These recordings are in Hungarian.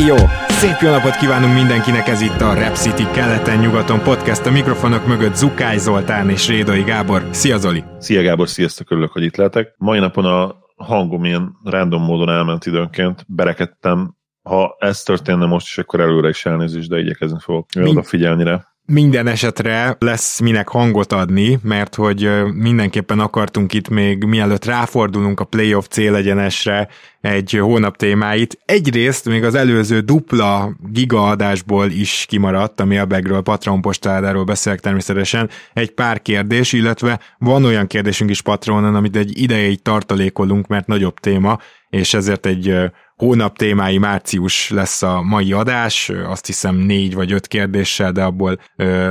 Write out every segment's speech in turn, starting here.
Éj jó! Szép jó napot kívánunk mindenkinek, ez itt a Rap City keleten-nyugaton podcast, a mikrofonok mögött Zukály Zoltán és Rédai Gábor. Szia Zoli! Szia Gábor, sziasztok, örülök, hogy itt lehetek. Mai napon a hangom ilyen random módon elment időnként, berekedtem. Ha ez történne most is, akkor előre is elnézést, de igyekezni fogok Mind... odafigyelni rá minden esetre lesz minek hangot adni, mert hogy mindenképpen akartunk itt még mielőtt ráfordulunk a playoff célegyenesre egy hónap témáit. Egyrészt még az előző dupla gigaadásból is kimaradt, a mailbagről, Patron postádáról beszélek természetesen, egy pár kérdés, illetve van olyan kérdésünk is Patronon, amit egy ideig tartalékolunk, mert nagyobb téma, és ezért egy hónap témái március lesz a mai adás, azt hiszem négy vagy öt kérdéssel, de abból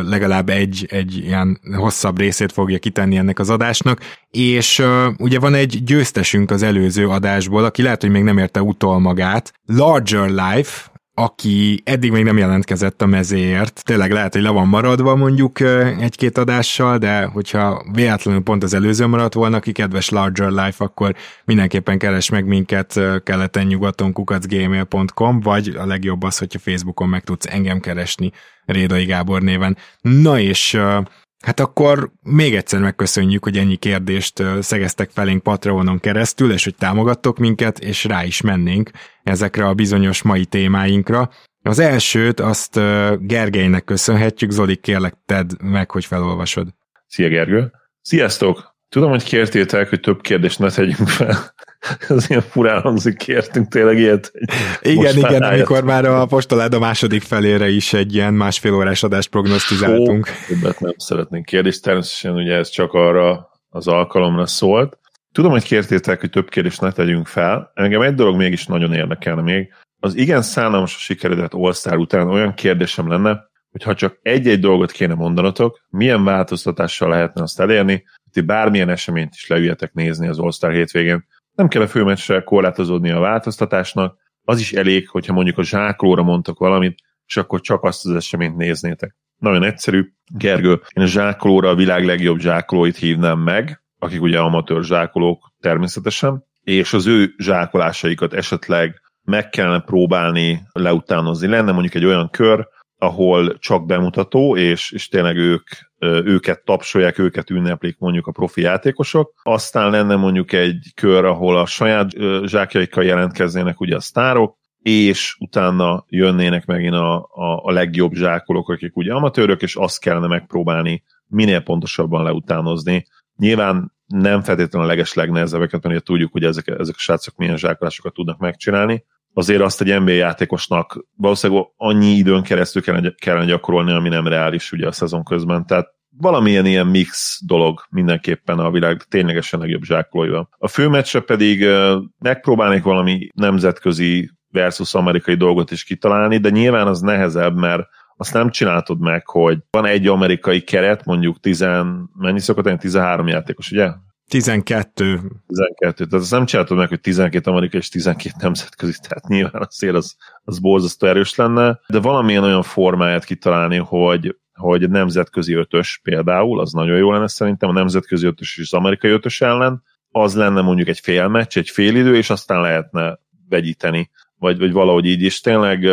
legalább egy, egy ilyen hosszabb részét fogja kitenni ennek az adásnak, és ugye van egy győztesünk az előző adásból, aki lehet, hogy még nem érte utol magát, Larger Life, aki eddig még nem jelentkezett a mezéért, tényleg lehet, hogy le van maradva mondjuk egy-két adással, de hogyha véletlenül pont az előző maradt volna, aki kedves Larger Life, akkor mindenképpen keres meg minket keleten-nyugaton kukacgmail.com, vagy a legjobb az, hogyha Facebookon meg tudsz engem keresni Rédai Gábor néven. Na és Hát akkor még egyszer megköszönjük, hogy ennyi kérdést szegeztek felénk Patreonon keresztül, és hogy támogattok minket, és rá is mennénk ezekre a bizonyos mai témáinkra. Az elsőt azt Gergelynek köszönhetjük, Zoli, kérlek tedd meg, hogy felolvasod. Szia Gergő! Sziasztok! Tudom, hogy kértétek, hogy több kérdést ne tegyünk fel. Ez ilyen furán hangzik, kértünk tényleg ilyet. Igen, igen, amikor már a postalád a második felére is egy ilyen másfél órás adást prognosztizáltunk. Többet nem szeretnénk kérdést, természetesen ugye ez csak arra az alkalomra szólt. Tudom, hogy kértétek, hogy több kérdést ne tegyünk fel. Engem egy dolog mégis nagyon érdekelne még. Az igen szánalmas a sikeredet all után olyan kérdésem lenne, hogy ha csak egy-egy dolgot kéne mondanotok, milyen változtatással lehetne azt elérni, ti bármilyen eseményt is leüljetek nézni az All-Star hétvégén. Nem kell a főmeccsre korlátozódni a változtatásnak, az is elég, hogyha mondjuk a zsáklóra mondtok valamit, és akkor csak azt az eseményt néznétek. Nagyon egyszerű. Gergő, én a zsákolóra a világ legjobb zsákolóit hívnám meg, akik ugye amatőr zsákolók természetesen, és az ő zsákolásaikat esetleg meg kellene próbálni leutánozni. Lenne mondjuk egy olyan kör, ahol csak bemutató, és, és tényleg ők, őket tapsolják, őket ünneplik mondjuk a profi játékosok. Aztán lenne mondjuk egy kör, ahol a saját zsákjaikkal jelentkeznének ugye a sztárok, és utána jönnének megint a, a, a legjobb zsákolók, akik ugye amatőrök, és azt kellene megpróbálni minél pontosabban leutánozni. Nyilván nem feltétlenül a leges legnehezebbeket, mert tudjuk, hogy ezek, ezek a srácok milyen zsákolásokat tudnak megcsinálni, azért azt egy NBA játékosnak valószínűleg annyi időn keresztül kellene, kellene gyakorolni, ami nem reális ugye a szezon közben. Tehát valamilyen ilyen mix dolog mindenképpen a világ ténylegesen legjobb zsákolóival. A főmeccsre pedig megpróbálnék valami nemzetközi versus amerikai dolgot is kitalálni, de nyilván az nehezebb, mert azt nem csináltod meg, hogy van egy amerikai keret, mondjuk 10, mennyi szokott lenni, 13 játékos, ugye? 12. 12. Tehát azt nem csináltad meg, hogy 12 amerikai és 12 nemzetközi, tehát nyilván azért az, az borzasztó erős lenne, de valamilyen olyan formáját kitalálni, hogy, hogy nemzetközi ötös például, az nagyon jó lenne szerintem, a nemzetközi ötös és az amerikai ötös ellen, az lenne mondjuk egy fél meccs, egy fél idő, és aztán lehetne vegyíteni, vagy, vagy valahogy így is. Tényleg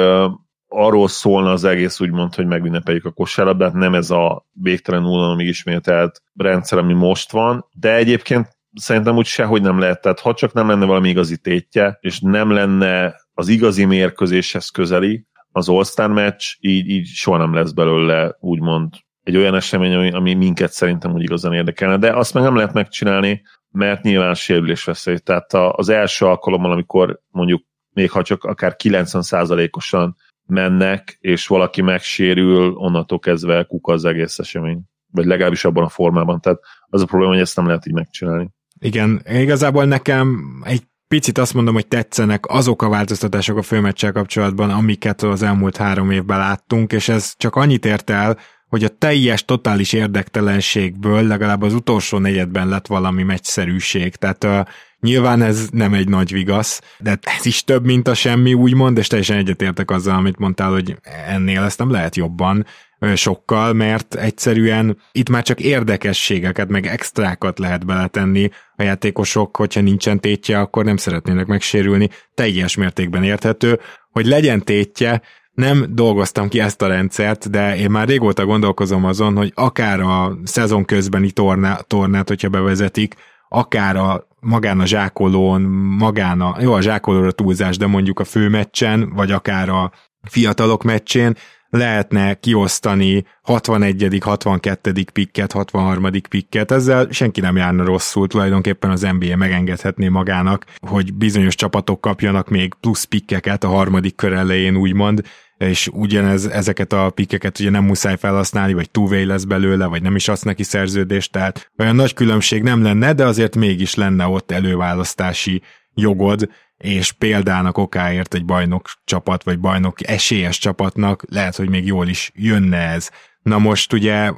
arról szólna az egész úgymond, hogy megünnepeljük a kosárlabdát, nem ez a végtelen unalomig ismételt rendszer, ami most van, de egyébként szerintem úgy sehogy nem lehet, tehát ha csak nem lenne valami igazi tétje, és nem lenne az igazi mérkőzéshez közeli, az All-Star meccs, így, így soha nem lesz belőle úgymond egy olyan esemény, ami, ami minket szerintem úgy igazán érdekelne, de azt meg nem lehet megcsinálni, mert nyilván sérülés veszély. Tehát az első alkalommal, amikor mondjuk még ha csak akár 90%-osan mennek, és valaki megsérül, onnantól kezdve kuka az egész esemény. Vagy legalábbis abban a formában. Tehát az a probléma, hogy ezt nem lehet így megcsinálni. Igen, igazából nekem egy picit azt mondom, hogy tetszenek azok a változtatások a főmeccsel kapcsolatban, amiket az elmúlt három évben láttunk, és ez csak annyit ért el, hogy a teljes, totális érdektelenségből legalább az utolsó negyedben lett valami meccszerűség. Tehát nyilván ez nem egy nagy vigasz, de ez is több, mint a semmi, úgymond, és teljesen egyetértek azzal, amit mondtál, hogy ennél ezt nem lehet jobban sokkal, mert egyszerűen itt már csak érdekességeket, meg extrákat lehet beletenni. A játékosok, hogyha nincsen tétje, akkor nem szeretnének megsérülni. Teljes mértékben érthető, hogy legyen tétje, nem dolgoztam ki ezt a rendszert, de én már régóta gondolkozom azon, hogy akár a szezon közbeni torná, tornát, hogyha bevezetik, akár a magán a zsákolón, magán a, jó a zsákolóra túlzás, de mondjuk a főmeccsen, vagy akár a fiatalok meccsén, lehetne kiosztani 61., 62. pikket, 63. pikket, ezzel senki nem járna rosszul, tulajdonképpen az NBA megengedhetné magának, hogy bizonyos csapatok kapjanak még plusz pikkeket a harmadik kör elején, úgymond, és ugyanez, ezeket a pikkeket ugye nem muszáj felhasználni, vagy two lesz belőle, vagy nem is adsz neki szerződést, tehát olyan nagy különbség nem lenne, de azért mégis lenne ott előválasztási jogod, és példának okáért egy bajnok csapat, vagy bajnok esélyes csapatnak lehet, hogy még jól is jönne ez. Na most ugye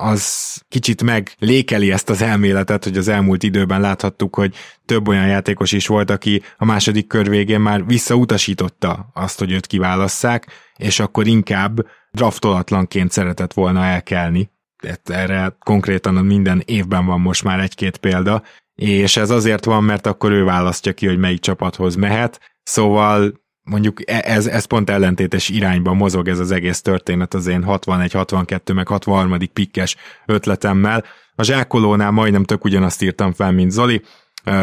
az kicsit meglékeli ezt az elméletet, hogy az elmúlt időben láthattuk, hogy több olyan játékos is volt, aki a második kör végén már visszautasította azt, hogy őt kiválasszák, és akkor inkább draftolatlanként szeretett volna elkelni. Erre konkrétan minden évben van most már egy-két példa, és ez azért van, mert akkor ő választja ki, hogy melyik csapathoz mehet, szóval mondjuk e- ez, ez pont ellentétes irányba mozog ez az egész történet az én 61, 62, meg 63. pikkes ötletemmel. A zsákolónál majdnem tök ugyanazt írtam fel, mint Zoli,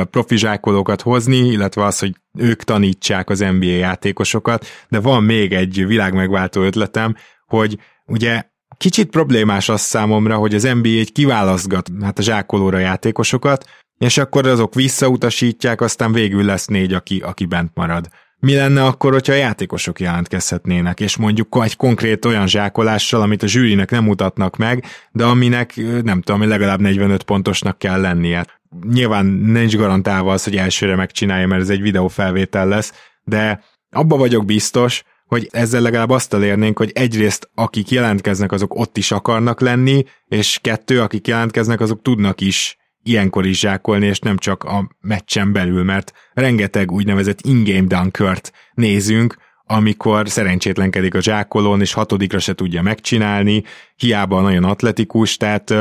profi zsákolókat hozni, illetve az, hogy ők tanítsák az NBA játékosokat, de van még egy világmegváltó ötletem, hogy ugye kicsit problémás az számomra, hogy az NBA egy kiválasztgat hát a zsákolóra játékosokat, és akkor azok visszautasítják, aztán végül lesz négy, aki, aki bent marad. Mi lenne akkor, hogyha a játékosok jelentkezhetnének, és mondjuk egy konkrét olyan zsákolással, amit a zsűrinek nem mutatnak meg, de aminek nem tudom, legalább 45 pontosnak kell lennie. Nyilván nincs garantálva az, hogy elsőre megcsinálja, mert ez egy videófelvétel lesz, de abba vagyok biztos, hogy ezzel legalább azt elérnénk, hogy egyrészt akik jelentkeznek, azok ott is akarnak lenni, és kettő, akik jelentkeznek, azok tudnak is ilyenkor is zsákolni, és nem csak a meccsen belül, mert rengeteg úgynevezett in-game dunkert nézünk, amikor szerencsétlenkedik a zsákolón, és hatodikra se tudja megcsinálni, hiába nagyon atletikus, tehát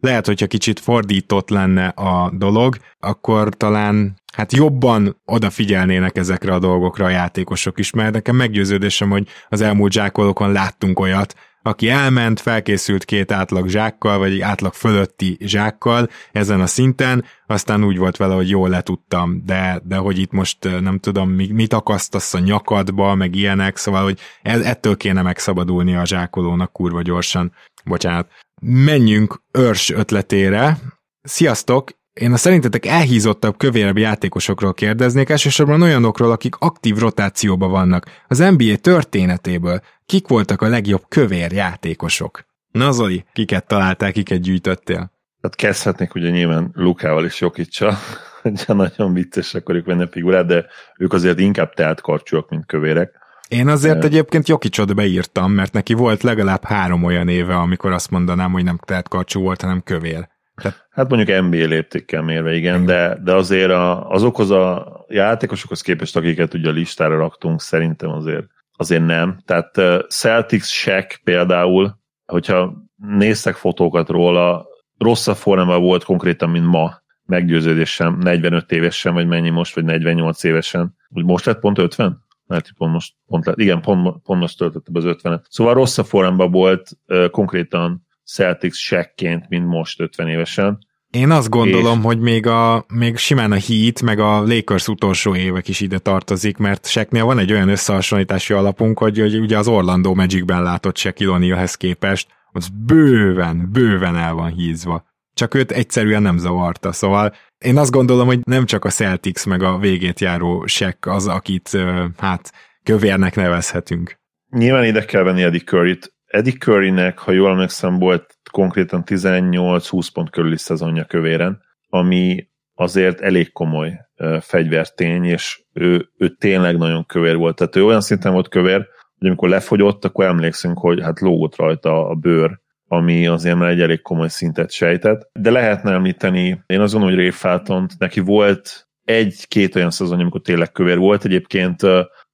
lehet, hogyha kicsit fordított lenne a dolog, akkor talán hát jobban odafigyelnének ezekre a dolgokra a játékosok is, mert nekem meggyőződésem, hogy az elmúlt zsákolókon láttunk olyat, aki elment, felkészült két átlag zsákkal, vagy egy átlag fölötti zsákkal ezen a szinten, aztán úgy volt vele, hogy jól letudtam, de, de hogy itt most nem tudom, mit akasztasz a nyakadba, meg ilyenek, szóval, hogy ettől kéne megszabadulni a zsákolónak kurva gyorsan. Bocsánat. Menjünk őrs ötletére. Sziasztok! Én a szerintetek elhízottabb, kövérebb játékosokról kérdeznék, elsősorban olyanokról, akik aktív rotációban vannak. Az NBA történetéből kik voltak a legjobb kövér játékosok? Na Zoli, kiket találtál, kiket gyűjtöttél? Hát kezdhetnék ugye nyilván Lukával és Jokicsa, hogyha nagyon vicces akarjuk venni a figurát, de ők azért inkább telt karcsúak, mint kövérek. Én azért egyébként Jokicsot beírtam, mert neki volt legalább három olyan éve, amikor azt mondanám, hogy nem telt karcsú volt, hanem kövér. Hát mondjuk NBA léptékkel mérve, igen, de, de azért a, azokhoz a játékosokhoz képest, akiket ugye a listára raktunk, szerintem azért, azért nem. Tehát Celtics Shaq például, hogyha néztek fotókat róla, rosszabb formában volt konkrétan, mint ma, meggyőződésem, 45 évesen, vagy mennyi most, vagy 48 évesen. Úgy most lett pont 50? Mert pont most, pont lett, igen, pont, pont most töltötte be az 50-et. Szóval rosszabb formában volt konkrétan Celtics sekként, mint most 50 évesen. Én azt gondolom, és... hogy még, a, még simán a Heat, meg a Lakers utolsó évek is ide tartozik, mert Seknél van egy olyan összehasonlítási alapunk, hogy, hogy ugye az Orlando Magicben látott Shaquille O'Nealhez képest, az bőven, bőven el van hízva. Csak őt egyszerűen nem zavarta, szóval én azt gondolom, hogy nem csak a Celtics meg a végét járó Shaq az, akit hát kövérnek nevezhetünk. Nyilván ide kell venni Eddie Curry-t, Eddie Currynek, ha jól emlékszem, volt konkrétan 18-20 pont körüli szezonja kövéren, ami azért elég komoly fegyvertény, és ő, ő tényleg nagyon kövér volt. Tehát ő olyan szinten volt kövér, hogy amikor lefogyott, akkor emlékszünk, hogy hát lógott rajta a bőr ami azért már egy elég komoly szintet sejtett. De lehetne említeni, én gondolom, hogy Ray Felton, neki volt egy-két olyan szezon, amikor tényleg kövér volt. Egyébként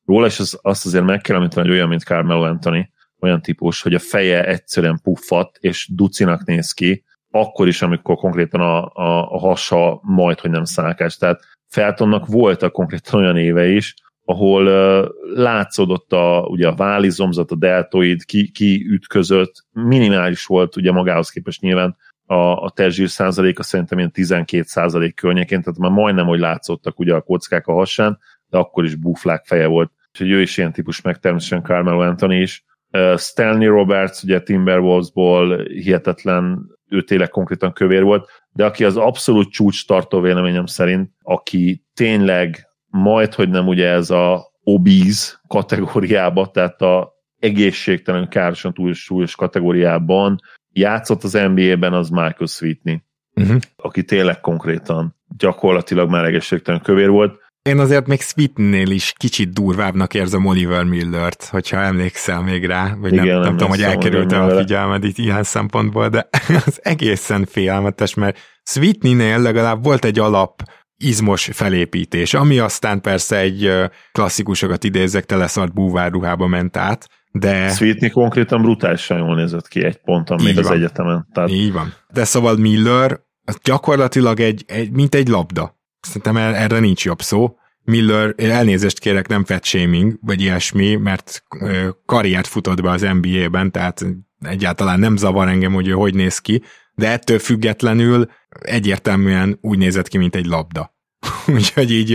róla, és az, azt azért meg kell említeni, hogy olyan, mint Carmelo Anthony, olyan típus, hogy a feje egyszerűen puffat, és ducinak néz ki, akkor is, amikor konkrétan a, a, a hasa majd, hogy nem szálkás. Tehát Feltonnak voltak konkrétan olyan éve is, ahol uh, látszódott a, ugye a válizomzat, a deltoid, ki, ki ütközött, minimális volt ugye magához képest nyilván a, a testzsír százaléka szerintem ilyen 12 százalék környékén, tehát már majdnem, hogy látszottak ugye a kockák a hasán, de akkor is buflák feje volt. Úgyhogy ő is ilyen típus, meg természetesen Carmelo Anthony is. Stanley Roberts, ugye Timberwolvesból hihetetlen, ő tényleg konkrétan kövér volt, de aki az abszolút csúcs tartó véleményem szerint, aki tényleg majd, hogy nem ugye ez a obíz kategóriába, tehát a egészségtelen károsan túl súlyos kategóriában játszott az NBA-ben, az Michael Sweetney, uh-huh. aki tényleg konkrétan gyakorlatilag már egészségtelen kövér volt. Én azért még Sweetnél is kicsit durvábbnak érzem Oliver Millert, hogyha emlékszel még rá, vagy Igen, nem, nem, nem tudom, hogy elkerült a figyelmed itt ilyen szempontból, de az egészen félelmetes, mert Sweetney-nél legalább volt egy alap izmos felépítés, ami aztán persze egy klasszikusokat idézek, teleszart búvárruhába ment át, de... Sweetney konkrétan brutálisan jól nézett ki egy ponton még van. az egyetemen. Tehát... Így van. De szóval Miller az gyakorlatilag egy, egy, mint egy labda. Szerintem erre nincs jobb szó. Miller, elnézést kérek, nem fat shaming, vagy ilyesmi, mert karriert futott be az NBA-ben, tehát egyáltalán nem zavar engem, hogy ő hogy néz ki, de ettől függetlenül egyértelműen úgy nézett ki, mint egy labda. Úgyhogy így...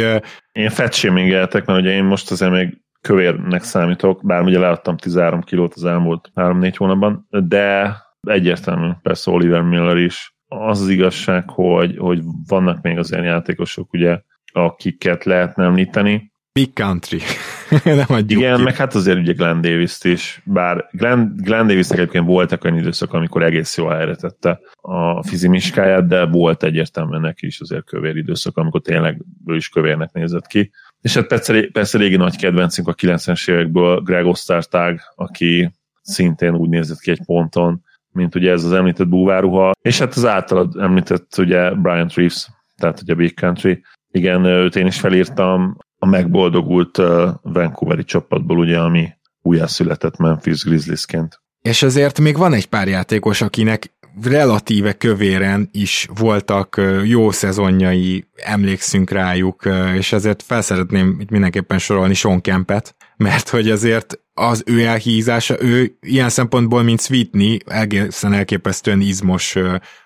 Én fatshamingeltek, mert ugye én most azért még kövérnek számítok, bár ugye leadtam 13 kilót az elmúlt 3-4 hónapban, de egyértelmű, persze Oliver Miller is. Az az igazság, hogy, hogy vannak még az ilyen játékosok, ugye, akiket lehetne említeni. Big country. nem adjuk Igen, ki. meg hát azért ugye Glenn davis is, bár Glenn, Glenn Davisnek egyébként voltak olyan időszak, amikor egész jól helyre tette a fizimiskáját, de volt egyértelműen neki is azért kövér időszak, amikor tényleg ő is kövérnek nézett ki. És hát persze, persze régi nagy kedvencünk a 90-es évekből Greg Osztártág, aki szintén úgy nézett ki egy ponton, mint ugye ez az említett búváruha, és hát az általad említett ugye Brian Reeves, tehát ugye Big Country, igen, őt én is felírtam, a megboldogult uh, Vancouveri csapatból, ugye, ami újjászületett Memphis Grizzliesként. És azért még van egy pár játékos, akinek relatíve kövéren is voltak jó szezonjai, emlékszünk rájuk, és ezért felszeretném mindenképpen sorolni Sean Kempet, mert hogy azért az ő elhízása, ő ilyen szempontból, mint Sweetney, egészen elképesztően izmos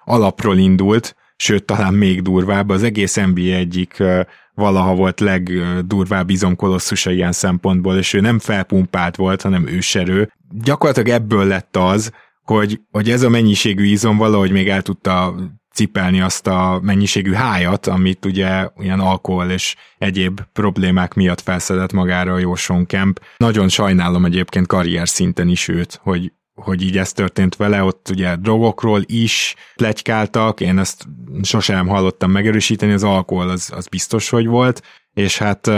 alapról indult, sőt, talán még durvább, az egész NBA egyik valaha volt legdurvább izomkolosszusa ilyen szempontból, és ő nem felpumpált volt, hanem őserő. Gyakorlatilag ebből lett az, hogy, hogy ez a mennyiségű izom valahogy még el tudta cipelni azt a mennyiségű hájat, amit ugye ilyen alkohol és egyéb problémák miatt felszedett magára a Jóson Kemp. Nagyon sajnálom egyébként karrier szinten is őt, hogy, hogy így ez történt vele, ott ugye drogokról is plegykáltak, én ezt sosem hallottam megerősíteni, az alkohol az, az biztos, hogy volt, és hát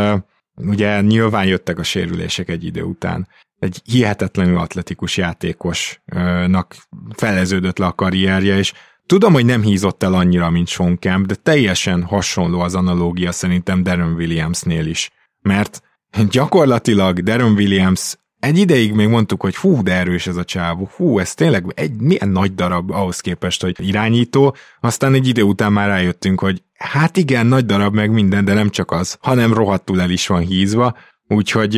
ugye nyilván jöttek a sérülések egy idő után. Egy hihetetlenül atletikus játékosnak feleződött le a karrierje, és tudom, hogy nem hízott el annyira, mint Sean Kemp, de teljesen hasonló az analógia szerintem Darren Williamsnél is. Mert gyakorlatilag Darren Williams egy ideig még mondtuk, hogy hú, de erős ez a csávó, hú, ez tényleg egy milyen nagy darab ahhoz képest, hogy irányító, aztán egy idő után már rájöttünk, hogy hát igen, nagy darab meg minden, de nem csak az, hanem rohadtul el is van hízva, úgyhogy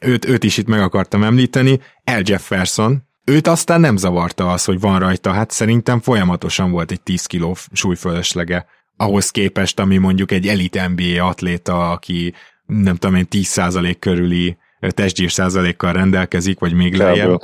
őt, őt is itt meg akartam említeni, El Jefferson, őt aztán nem zavarta az, hogy van rajta, hát szerintem folyamatosan volt egy 10 kiló súlyfölöslege, ahhoz képest, ami mondjuk egy elit NBA atléta, aki nem tudom én 10% körüli testgyír százalékkal rendelkezik, vagy még lejjebb.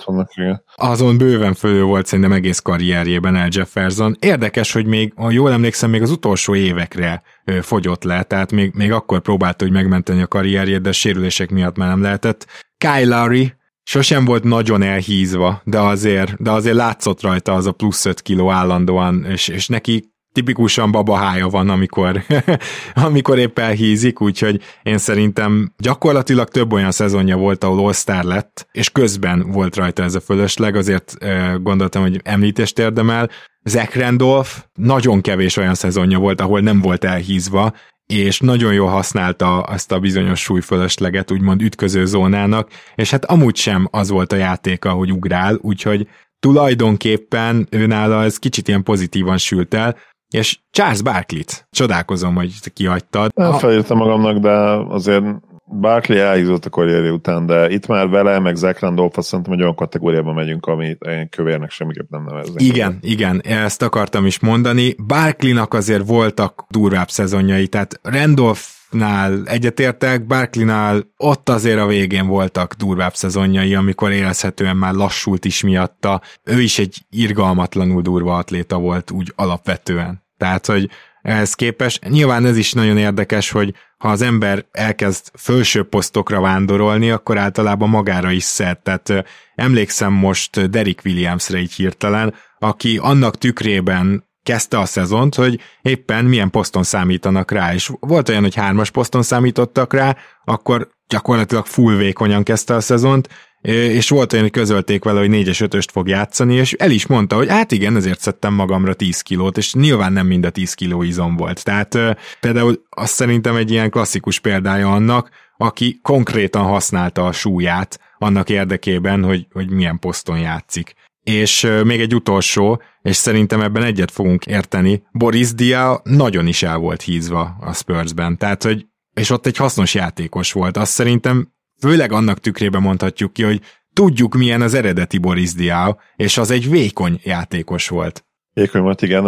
Azon bőven fölül volt szerintem egész karrierjében El Jefferson. Érdekes, hogy még, ha jól emlékszem, még az utolsó évekre fogyott le, tehát még, még akkor próbálta, hogy megmenteni a karrierjét, de a sérülések miatt már nem lehetett. Kyle Lowry sosem volt nagyon elhízva, de azért, de azért látszott rajta az a plusz 5 kiló állandóan, és, és neki tipikusan babahája van, amikor, amikor épp elhízik, úgyhogy én szerintem gyakorlatilag több olyan szezonja volt, ahol All-Star lett, és közben volt rajta ez a fölösleg, azért gondoltam, hogy említést érdemel. Zach Randolph nagyon kevés olyan szezonja volt, ahol nem volt elhízva, és nagyon jól használta ezt a bizonyos súlyfölösleget, úgymond ütköző zónának, és hát amúgy sem az volt a játéka, hogy ugrál, úgyhogy tulajdonképpen őnála ez kicsit ilyen pozitívan sült el, és Charles Barkley-t csodálkozom, hogy kihagytad. Felírtam magamnak, de azért Barkley elhízott a karrierje után, de itt már vele, meg Zach Randolph azt szerintem egy olyan kategóriában megyünk, amit én kövérnek semmiképp nem neveznek. Igen, igen, ezt akartam is mondani. Barkleynak azért voltak durvább szezonjai, tehát Randolph nál egyetértek, Barkley-nál ott azért a végén voltak durvább szezonjai, amikor érezhetően már lassult is miatta. Ő is egy irgalmatlanul durva atléta volt úgy alapvetően. Tehát, hogy ehhez képes. Nyilván ez is nagyon érdekes, hogy ha az ember elkezd fölső posztokra vándorolni, akkor általában magára is szert. Tehát emlékszem most Derek Williamsre így hirtelen, aki annak tükrében kezdte a szezont, hogy éppen milyen poszton számítanak rá, és volt olyan, hogy hármas poszton számítottak rá, akkor gyakorlatilag full vékonyan kezdte a szezont, és volt olyan, hogy közölték vele, hogy 4-es 5 fog játszani, és el is mondta, hogy hát igen, ezért szedtem magamra 10 kilót, és nyilván nem mind a 10 kiló izom volt. Tehát például azt szerintem egy ilyen klasszikus példája annak, aki konkrétan használta a súlyát annak érdekében, hogy, hogy milyen poszton játszik. És még egy utolsó, és szerintem ebben egyet fogunk érteni, Boris Dia nagyon is el volt hízva a Spursben, tehát hogy és ott egy hasznos játékos volt. Azt szerintem főleg annak tükrében mondhatjuk ki, hogy tudjuk milyen az eredeti Boris Diaw, és az egy vékony játékos volt. Vékony volt, igen,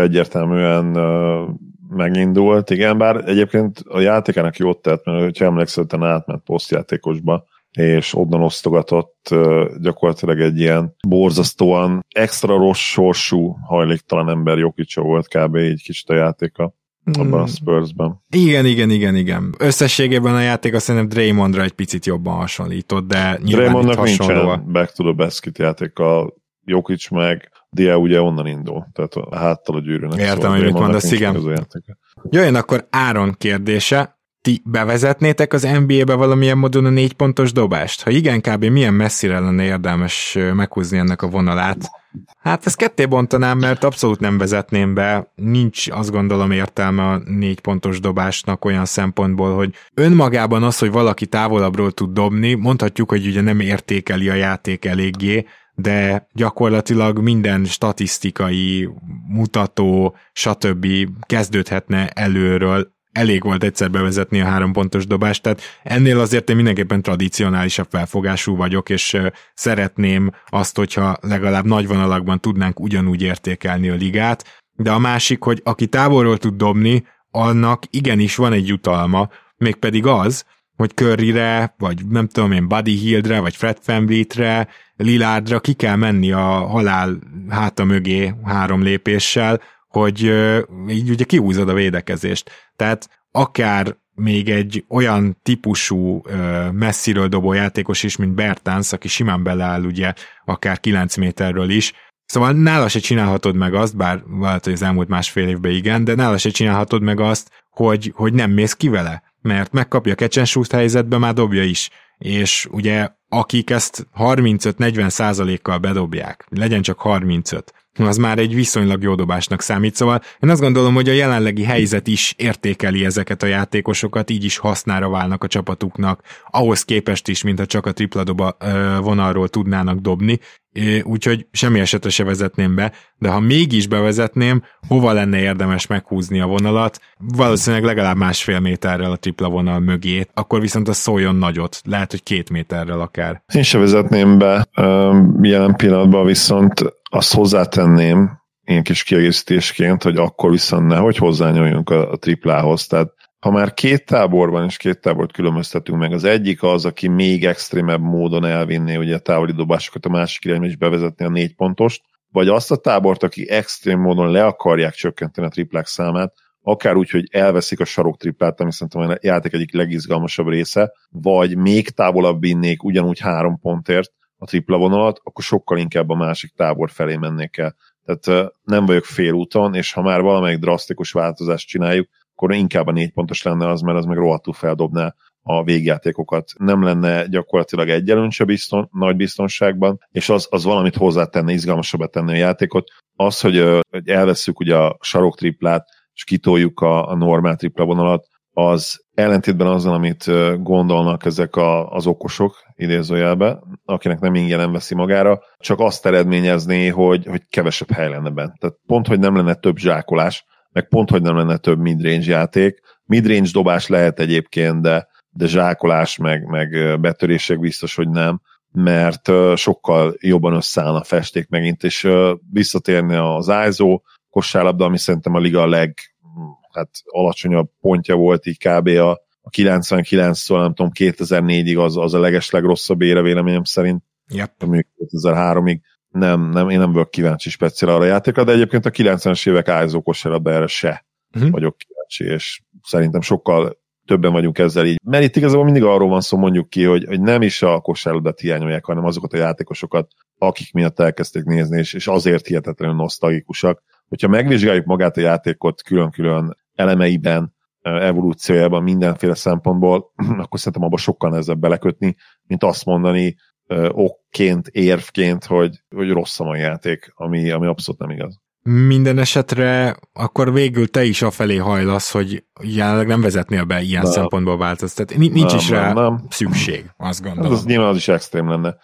egyértelműen megindult, igen, bár egyébként a játékának jót tett, mert ha emlékszel, átment posztjátékosba, és onnan osztogatott gyakorlatilag egy ilyen borzasztóan extra rossz sorsú, hajléktalan ember Jokicsa volt kb. így kicsit a játéka abban a hmm. Spursben. Igen, igen, igen, igen. Összességében a játék azt szerintem Draymondra egy picit jobban hasonlított, de Draymondnak nincsen back to the basket játéka, Jokic meg Dia ugye onnan indul, tehát a háttal a gyűrűnek. Értem, szóval hogy mit mondasz, igen. Jöjjön akkor Áron kérdése. Ti bevezetnétek az NBA-be valamilyen módon a négy pontos dobást? Ha igen, kb. milyen messzire lenne érdemes meghúzni ennek a vonalát? Hát ezt ketté bontanám, mert abszolút nem vezetném be. Nincs azt gondolom értelme a négy pontos dobásnak olyan szempontból, hogy önmagában az, hogy valaki távolabbról tud dobni, mondhatjuk, hogy ugye nem értékeli a játék eléggé, de gyakorlatilag minden statisztikai mutató, stb. kezdődhetne előről, elég volt egyszer bevezetni a három pontos dobást, tehát ennél azért én mindenképpen tradicionálisabb felfogású vagyok, és szeretném azt, hogyha legalább nagy vonalakban tudnánk ugyanúgy értékelni a ligát, de a másik, hogy aki távolról tud dobni, annak igenis van egy jutalma, mégpedig az, hogy Curryre, vagy nem tudom én, Buddy Hieldre, vagy Fred VanVleetre, Lilardra ki kell menni a halál háta mögé három lépéssel, hogy így ugye kihúzod a védekezést. Tehát akár még egy olyan típusú messziről dobó játékos is, mint Bertans, aki simán beleáll ugye akár 9 méterről is, Szóval nála se csinálhatod meg azt, bár valahogy az elmúlt másfél évben igen, de nála se csinálhatod meg azt, hogy, hogy nem mész ki vele, mert megkapja kecsensúzt helyzetbe, már dobja is. És ugye akik ezt 35-40 százalékkal bedobják, legyen csak 35, az már egy viszonylag jó dobásnak számít. Szóval én azt gondolom, hogy a jelenlegi helyzet is értékeli ezeket a játékosokat, így is hasznára válnak a csapatuknak, ahhoz képest is, mint ha csak a tripla doba vonalról tudnának dobni, úgyhogy semmi esetre se vezetném be, de ha mégis bevezetném, hova lenne érdemes meghúzni a vonalat? Valószínűleg legalább másfél méterrel a tripla vonal mögé, akkor viszont az szóljon nagyot, lehet, hogy két méterrel akár. Én se vezetném be, jelen pillanatban viszont azt hozzátenném, én kis kiegészítésként, hogy akkor viszont nehogy hozzányoljunk a, a triplához, tehát ha már két táborban és két tábort különböztetünk meg, az egyik az, aki még extrémebb módon elvinné ugye a távoli dobásokat, a másik irányba is bevezetni a négy pontost, vagy azt a tábort, aki extrém módon le akarják csökkenteni a triplák számát, akár úgy, hogy elveszik a sarok triplát, ami szerintem a játék egyik legizgalmasabb része, vagy még távolabb vinnék ugyanúgy három pontért a tripla vonalat, akkor sokkal inkább a másik tábor felé mennék el. Tehát nem vagyok félúton, és ha már valamelyik drasztikus változást csináljuk, akkor inkább a négy pontos lenne az, mert az meg rohadtul feldobná a végjátékokat. Nem lenne gyakorlatilag egy se bizton, nagy biztonságban, és az, az valamit hozzátenne, izgalmasabbá tenni a játékot. Az, hogy, hogy elveszük ugye a sarok triplát, és kitoljuk a, a normál tripla vonalat, az ellentétben azzal, amit gondolnak ezek a, az okosok, idézőjelbe, akinek nem ingyen veszi magára, csak azt eredményezné, hogy, hogy kevesebb hely lenne benne. Tehát pont, hogy nem lenne több zsákolás, meg pont, hogy nem lenne több midrange játék. Midrange dobás lehet egyébként, de, de zsákolás, meg, meg betörések biztos, hogy nem, mert sokkal jobban összeáll a festék megint, és visszatérni az ISO kosárlabda, ami szerintem a liga leg hát alacsonyabb pontja volt így kb. a, a 99-től, nem tudom, 2004-ig az, az a leges legrosszabb ére véleményem szerint. Yep. Mondjuk 2003-ig nem, nem, én nem vagyok kíváncsi speciál arra a játékra, de egyébként a 90-es évek kosárlabda erre se uh-huh. vagyok kíváncsi, és szerintem sokkal többen vagyunk ezzel így. Mert itt igazából mindig arról van szó, mondjuk ki, hogy, hogy nem is a kosárlabdát hiányolják, hanem azokat a játékosokat, akik miatt elkezdték nézni, és, és azért hihetetlenül nosztalgikusak. Hogyha megvizsgáljuk magát a játékot külön-külön elemeiben, evolúciójában mindenféle szempontból, akkor szerintem abban sokkal nehezebb belekötni, mint azt mondani okként, érvként, hogy, hogy rossz a játék, ami, ami abszolút nem igaz. Minden esetre akkor végül te is afelé hajlasz, hogy jelenleg nem vezetnél be ilyen nem. szempontból változtat. Nincs nem, is rá nem, nem. szükség, azt gondolom. Ez, az nyilván az is extrém lenne.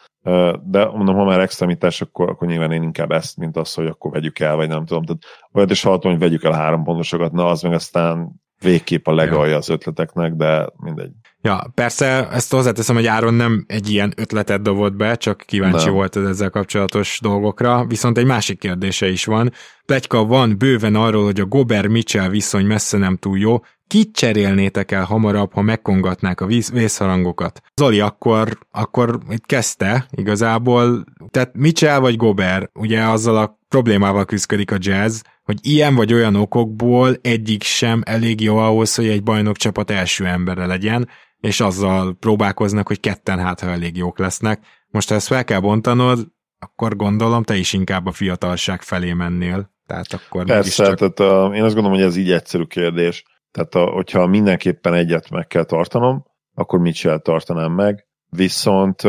De mondom, ha már extremitás, akkor, akkor nyilván én inkább ezt, mint az, hogy akkor vegyük el, vagy nem tudom. Tehát olyat is hallottam, hogy vegyük el három pontosokat, na az meg aztán végképp a legalja ja. az ötleteknek, de mindegy. Ja, persze ezt hozzáteszem, hogy Áron nem egy ilyen ötletet dobott be, csak kíváncsi nem. volt ezzel kapcsolatos dolgokra, viszont egy másik kérdése is van. Plegyka van bőven arról, hogy a Gober Mitchell viszony messze nem túl jó, kit cserélnétek el hamarabb, ha megkongatnák a víz, vészharangokat? Zoli akkor, akkor itt kezdte igazából, tehát Mitchell vagy Gober, ugye azzal a problémával küzdik a jazz, hogy ilyen vagy olyan okokból egyik sem elég jó ahhoz, hogy egy bajnok csapat első embere legyen, és azzal próbálkoznak, hogy ketten hát, ha elég jók lesznek. Most ha ezt fel kell bontanod, akkor gondolom te is inkább a fiatalság felé mennél. Tehát akkor Persze, csak... tehát uh, én azt gondolom, hogy ez így egyszerű kérdés. Tehát a, hogyha mindenképpen egyet meg kell tartanom, akkor mit sem tartanám meg. Viszont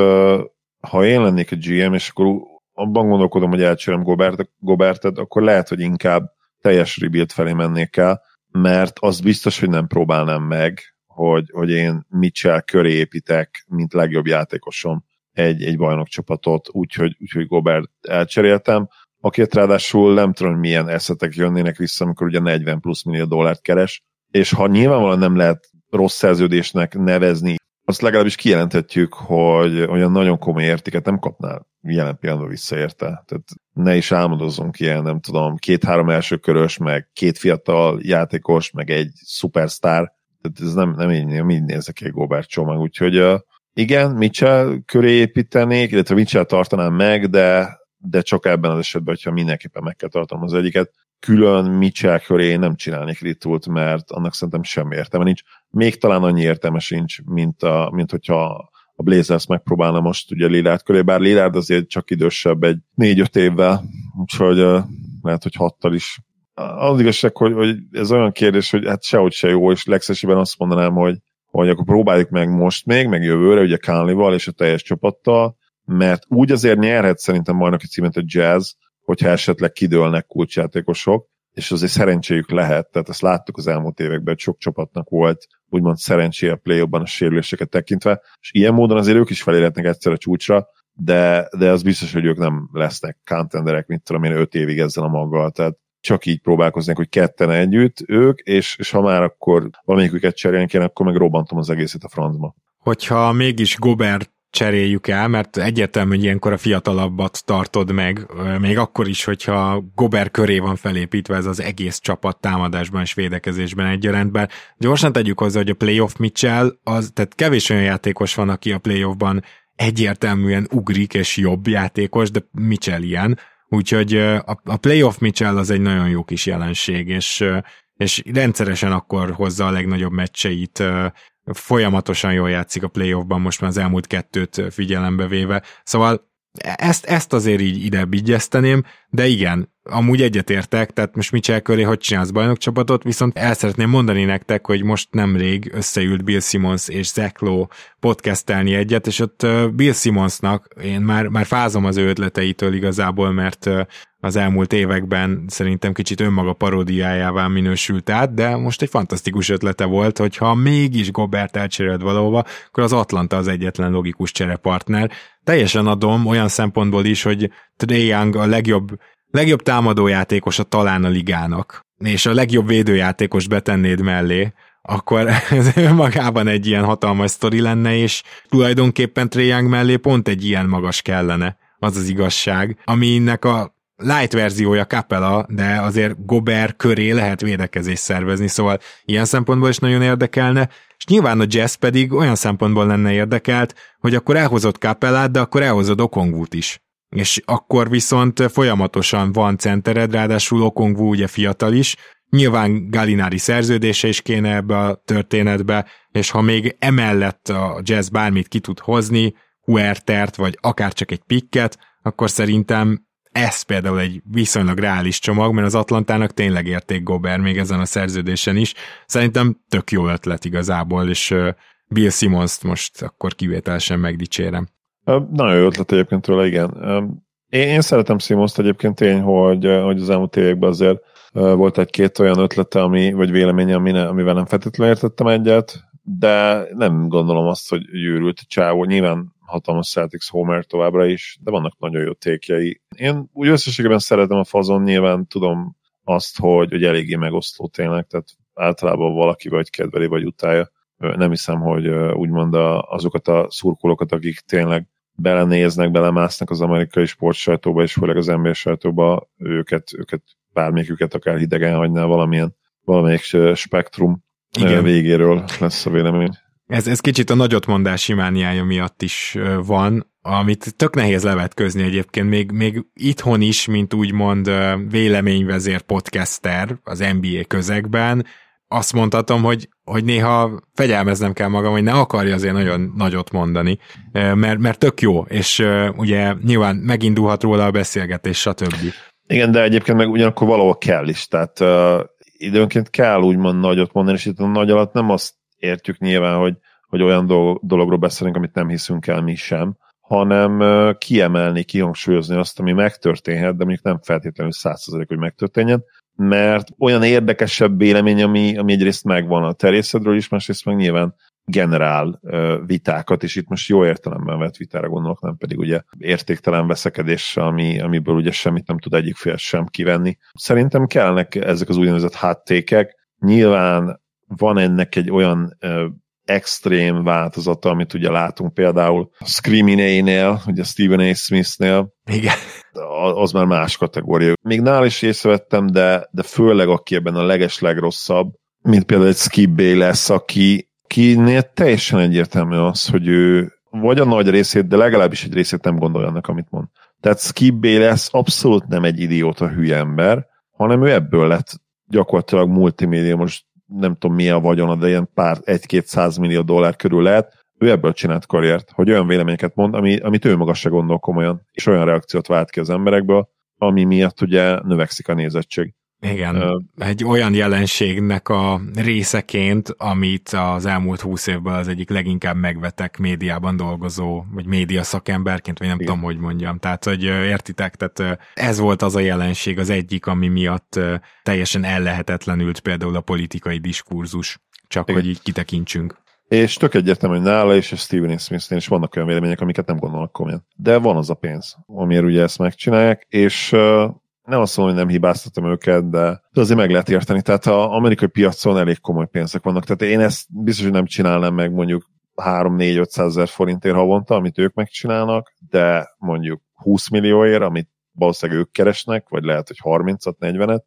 ha én lennék a GM, és akkor abban gondolkodom, hogy elcserem Gobert, Gobertet, akkor lehet, hogy inkább teljes rebuild felé mennék el, mert az biztos, hogy nem próbálnám meg, hogy, hogy én Mitchell köré építek, mint legjobb játékosom egy, egy bajnokcsapatot, úgyhogy, úgyhogy Gobert elcseréltem, akit ráadásul nem tudom, hogy milyen eszetek jönnének vissza, amikor ugye 40 plusz millió dollárt keres, és ha nyilvánvalóan nem lehet rossz szerződésnek nevezni, azt legalábbis kijelenthetjük, hogy olyan nagyon komoly értéket nem kapnál jelen pillanatban visszaérte. Tehát ne is álmodozzunk ilyen, nem tudom, két-három első körös, meg két fiatal játékos, meg egy szupersztár. Tehát ez nem, nem így, nem így nézek egy Gobert csomag. Úgyhogy uh, igen, Mitchell köré építenék, illetve Mitchell tartanám meg, de, de csak ebben az esetben, hogyha mindenképpen meg kell tartanom az egyiket. Külön Mitchell köré nem csinálnék ritult, mert annak szerintem semmi értelme nincs. Még talán annyi értelme sincs, mint, a, mint hogyha a Blazers megpróbálna most ugye Lillard köré, bár Lillard azért csak idősebb egy négy-öt évvel, úgyhogy uh, lehet, hogy hattal is. Az igazság, hogy, hogy ez olyan kérdés, hogy hát sehogy se jó, és legszesében azt mondanám, hogy, hogy akkor próbáljuk meg most még, meg jövőre, ugye Kánlival és a teljes csapattal, mert úgy azért nyerhet szerintem bajnoki címet a jazz, hogyha esetleg kidőlnek kulcsjátékosok, és azért szerencséjük lehet, tehát ezt láttuk az elmúlt években, hogy sok csapatnak volt úgymond szerencséje a play a sérüléseket tekintve, és ilyen módon azért ők is felérhetnek egyszer a csúcsra, de, de az biztos, hogy ők nem lesznek contenderek, mint tudom én, öt évig ezzel a maggal, tehát csak így próbálkoznak, hogy ketten együtt ők, és, és ha már akkor valamelyiküket cserélni kéne, akkor meg robbantom az egészet a francba. Hogyha mégis Gobert cseréljük el, mert egyértelmű, hogy ilyenkor a fiatalabbat tartod meg, még akkor is, hogyha Gober köré van felépítve ez az egész csapat támadásban és védekezésben egyarántben. Gyorsan tegyük hozzá, hogy a playoff Mitchell, az, tehát kevés olyan játékos van, aki a playoffban egyértelműen ugrik és jobb játékos, de Mitchell ilyen, úgyhogy a, a playoff Mitchell az egy nagyon jó kis jelenség, és és rendszeresen akkor hozza a legnagyobb meccseit folyamatosan jól játszik a playoffban, most már az elmúlt kettőt figyelembe véve. Szóval ezt, ezt azért így ide bigyezteném, de igen, amúgy egyetértek, tehát most Mitchell köré hogy csinálsz bajnokcsapatot, viszont el szeretném mondani nektek, hogy most nemrég összeült Bill Simmons és Zach Lowe podcastelni egyet, és ott Bill Simmonsnak én már, már fázom az ő ötleteitől igazából, mert az elmúlt években szerintem kicsit önmaga paródiájává minősült át, de most egy fantasztikus ötlete volt, hogy ha mégis Gobert elcserélt valahova, akkor az Atlanta az egyetlen logikus cserepartner. Teljesen adom olyan szempontból is, hogy Trey Young a legjobb legjobb támadójátékos a talán a ligának, és a legjobb védőjátékos betennéd mellé, akkor ez magában egy ilyen hatalmas sztori lenne, és tulajdonképpen Trae mellé pont egy ilyen magas kellene, az az igazság, aminek a light verziója Capella, de azért Gober köré lehet védekezés szervezni, szóval ilyen szempontból is nagyon érdekelne, és nyilván a Jazz pedig olyan szempontból lenne érdekelt, hogy akkor elhozott Capellát, de akkor elhozod Okongut is és akkor viszont folyamatosan van centered, ráadásul Okongwu ugye fiatal is, nyilván Galinári szerződése is kéne ebbe a történetbe, és ha még emellett a jazz bármit ki tud hozni, Huertert, vagy akár csak egy pikket, akkor szerintem ez például egy viszonylag reális csomag, mert az Atlantának tényleg érték Gober még ezen a szerződésen is. Szerintem tök jó ötlet igazából, és Bill Simmons-t most akkor kivételesen megdicsérem. Nagyon jó ötlet egyébként tőle, igen. Én, én szeretem Simonszt egyébként tény, hogy, hogy az elmúlt években azért volt egy-két olyan ötlete, ami, vagy véleménye, ami amivel nem feltétlenül értettem egyet, de nem gondolom azt, hogy gyűrült a csávó. Nyilván hatalmas Celtics Homer továbbra is, de vannak nagyon jó tékjei. Én úgy összességében szeretem a fazon, nyilván tudom azt, hogy, hogy eléggé megosztó tényleg, tehát általában valaki vagy kedveli, vagy utája. Nem hiszem, hogy úgymond azokat a szurkolókat, akik tényleg belenéznek, belemásznak az amerikai sportsajtóba, és főleg az NBA sajtóba, őket, őket bármelyiküket akár hidegen hagyná valamilyen, valamelyik spektrum Igen. végéről lesz a vélemény. Ez, ez kicsit a nagyotmondási mániája miatt is van, amit tök nehéz levetközni egyébként, még, még itthon is, mint úgymond véleményvezér podcaster az NBA közegben, azt mondhatom, hogy, hogy néha fegyelmeznem kell magam, hogy ne akarja azért nagyon nagyot mondani, mert, mert tök jó, és ugye nyilván megindulhat róla a beszélgetés, stb. Igen, de egyébként meg ugyanakkor valahol kell is, tehát uh, időnként kell úgymond nagyot mondani, és itt a nagy alatt nem azt értjük nyilván, hogy, hogy olyan dolog, dologról beszélünk, amit nem hiszünk el mi sem, hanem kiemelni, kihangsúlyozni azt, ami megtörténhet, de mondjuk nem feltétlenül százszerzalék, hogy megtörténjen, mert olyan érdekesebb vélemény, ami, ami egyrészt megvan a terjeszedről is, másrészt meg nyilván generál vitákat, és itt most jó értelemben vett vitára gondolok, nem pedig ugye értéktelen veszekedés, ami, amiből ugye semmit nem tud egyik fél sem kivenni. Szerintem kellnek ezek az úgynevezett háttékek. Nyilván van ennek egy olyan extrém változata, amit ugye látunk például Screaming A-nél, ugye Stephen A. Smith-nél. Igen. Az már más kategória. Még nál is észrevettem, de, de főleg aki ebben a leges legrosszabb, mint például egy Skip lesz, aki kinél teljesen egyértelmű az, hogy ő vagy a nagy részét, de legalábbis egy részét nem gondolja annak, amit mond. Tehát Skip lesz abszolút nem egy idióta hülye ember, hanem ő ebből lett gyakorlatilag multimédia, most nem tudom milyen vagyona, de ilyen pár, egy-két százmillió dollár körül lehet, ő ebből csinált karriert, hogy olyan véleményeket mond, ami, amit ő maga se gondol komolyan, és olyan reakciót vált ki az emberekből, ami miatt ugye növekszik a nézettség. Igen, uh, egy olyan jelenségnek a részeként, amit az elmúlt húsz évben az egyik leginkább megvetek médiában dolgozó, vagy média szakemberként, vagy nem igen. tudom, hogy mondjam. Tehát, hogy értitek, tehát ez volt az a jelenség az egyik, ami miatt teljesen ellehetetlenült például a politikai diskurzus, csak igen. hogy így kitekintsünk. És tök egyértelmű, hogy nála és a Steven Smith-nél is vannak olyan vélemények, amiket nem gondolnak komolyan. De van az a pénz, amiért ugye ezt megcsinálják, és nem azt mondom, hogy nem hibáztatom őket, de azért meg lehet érteni. Tehát az amerikai piacon elég komoly pénzek vannak. Tehát én ezt biztos, hogy nem csinálnám meg mondjuk 3-4-500 ezer forintért havonta, amit ők megcsinálnak, de mondjuk 20 millióért, amit valószínűleg ők keresnek, vagy lehet, hogy 30-at, 40-et,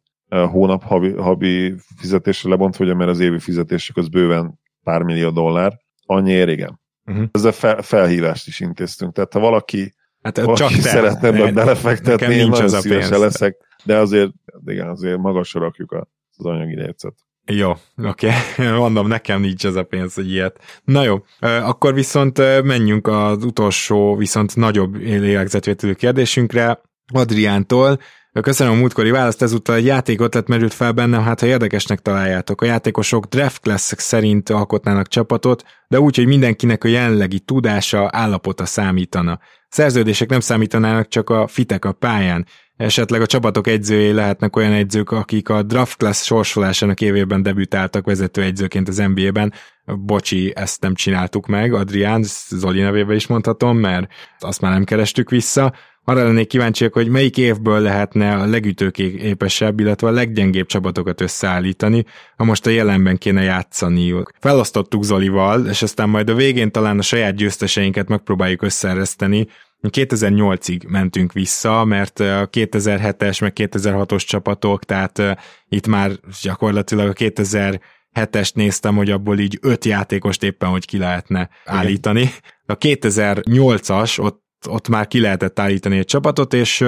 hónap havi, havi fizetésre lebontva, ugye, mert az évi fizetésük az bőven pár millió dollár, annyiért igen. Uh-huh. Ezzel fel, felhívást is intéztünk. Tehát ha valaki Hát Valaki csak te. szeretne ebben belefektetni, én nagyon szívesen leszek, de azért, igen, azért magasra rakjuk az anyagi lécet. Jó, oké. Okay. Mondom, nekem nincs ez a pénz, hogy ilyet. Na jó, akkor viszont menjünk az utolsó, viszont nagyobb lélegzetvételő kérdésünkre. Adriántól Köszönöm a múltkori választ, ezúttal egy játékot merült fel bennem, hát ha érdekesnek találjátok. A játékosok draft class szerint alkotnának csapatot, de úgy, hogy mindenkinek a jelenlegi tudása, állapota számítana. Szerződések nem számítanának, csak a fitek a pályán. Esetleg a csapatok egyzői lehetnek olyan egyzők, akik a draft class sorsolásának évében debütáltak vezetőegyzőként az NBA-ben. Bocsi, ezt nem csináltuk meg, Adrián, Zoli nevébe is mondhatom, mert azt már nem kerestük vissza. Arra lennék kíváncsiak, hogy melyik évből lehetne a legütőképesebb, illetve a leggyengébb csapatokat összeállítani, ha most a jelenben kéne játszani. Felosztottuk Zolival, és aztán majd a végén talán a saját győzteseinket megpróbáljuk összeereszteni, 2008-ig mentünk vissza, mert a 2007-es meg 2006-os csapatok, tehát itt már gyakorlatilag a 2007-est néztem, hogy abból így öt játékost éppen hogy ki lehetne Igen. állítani. A 2008-as, ott, ott már ki lehetett állítani egy csapatot, és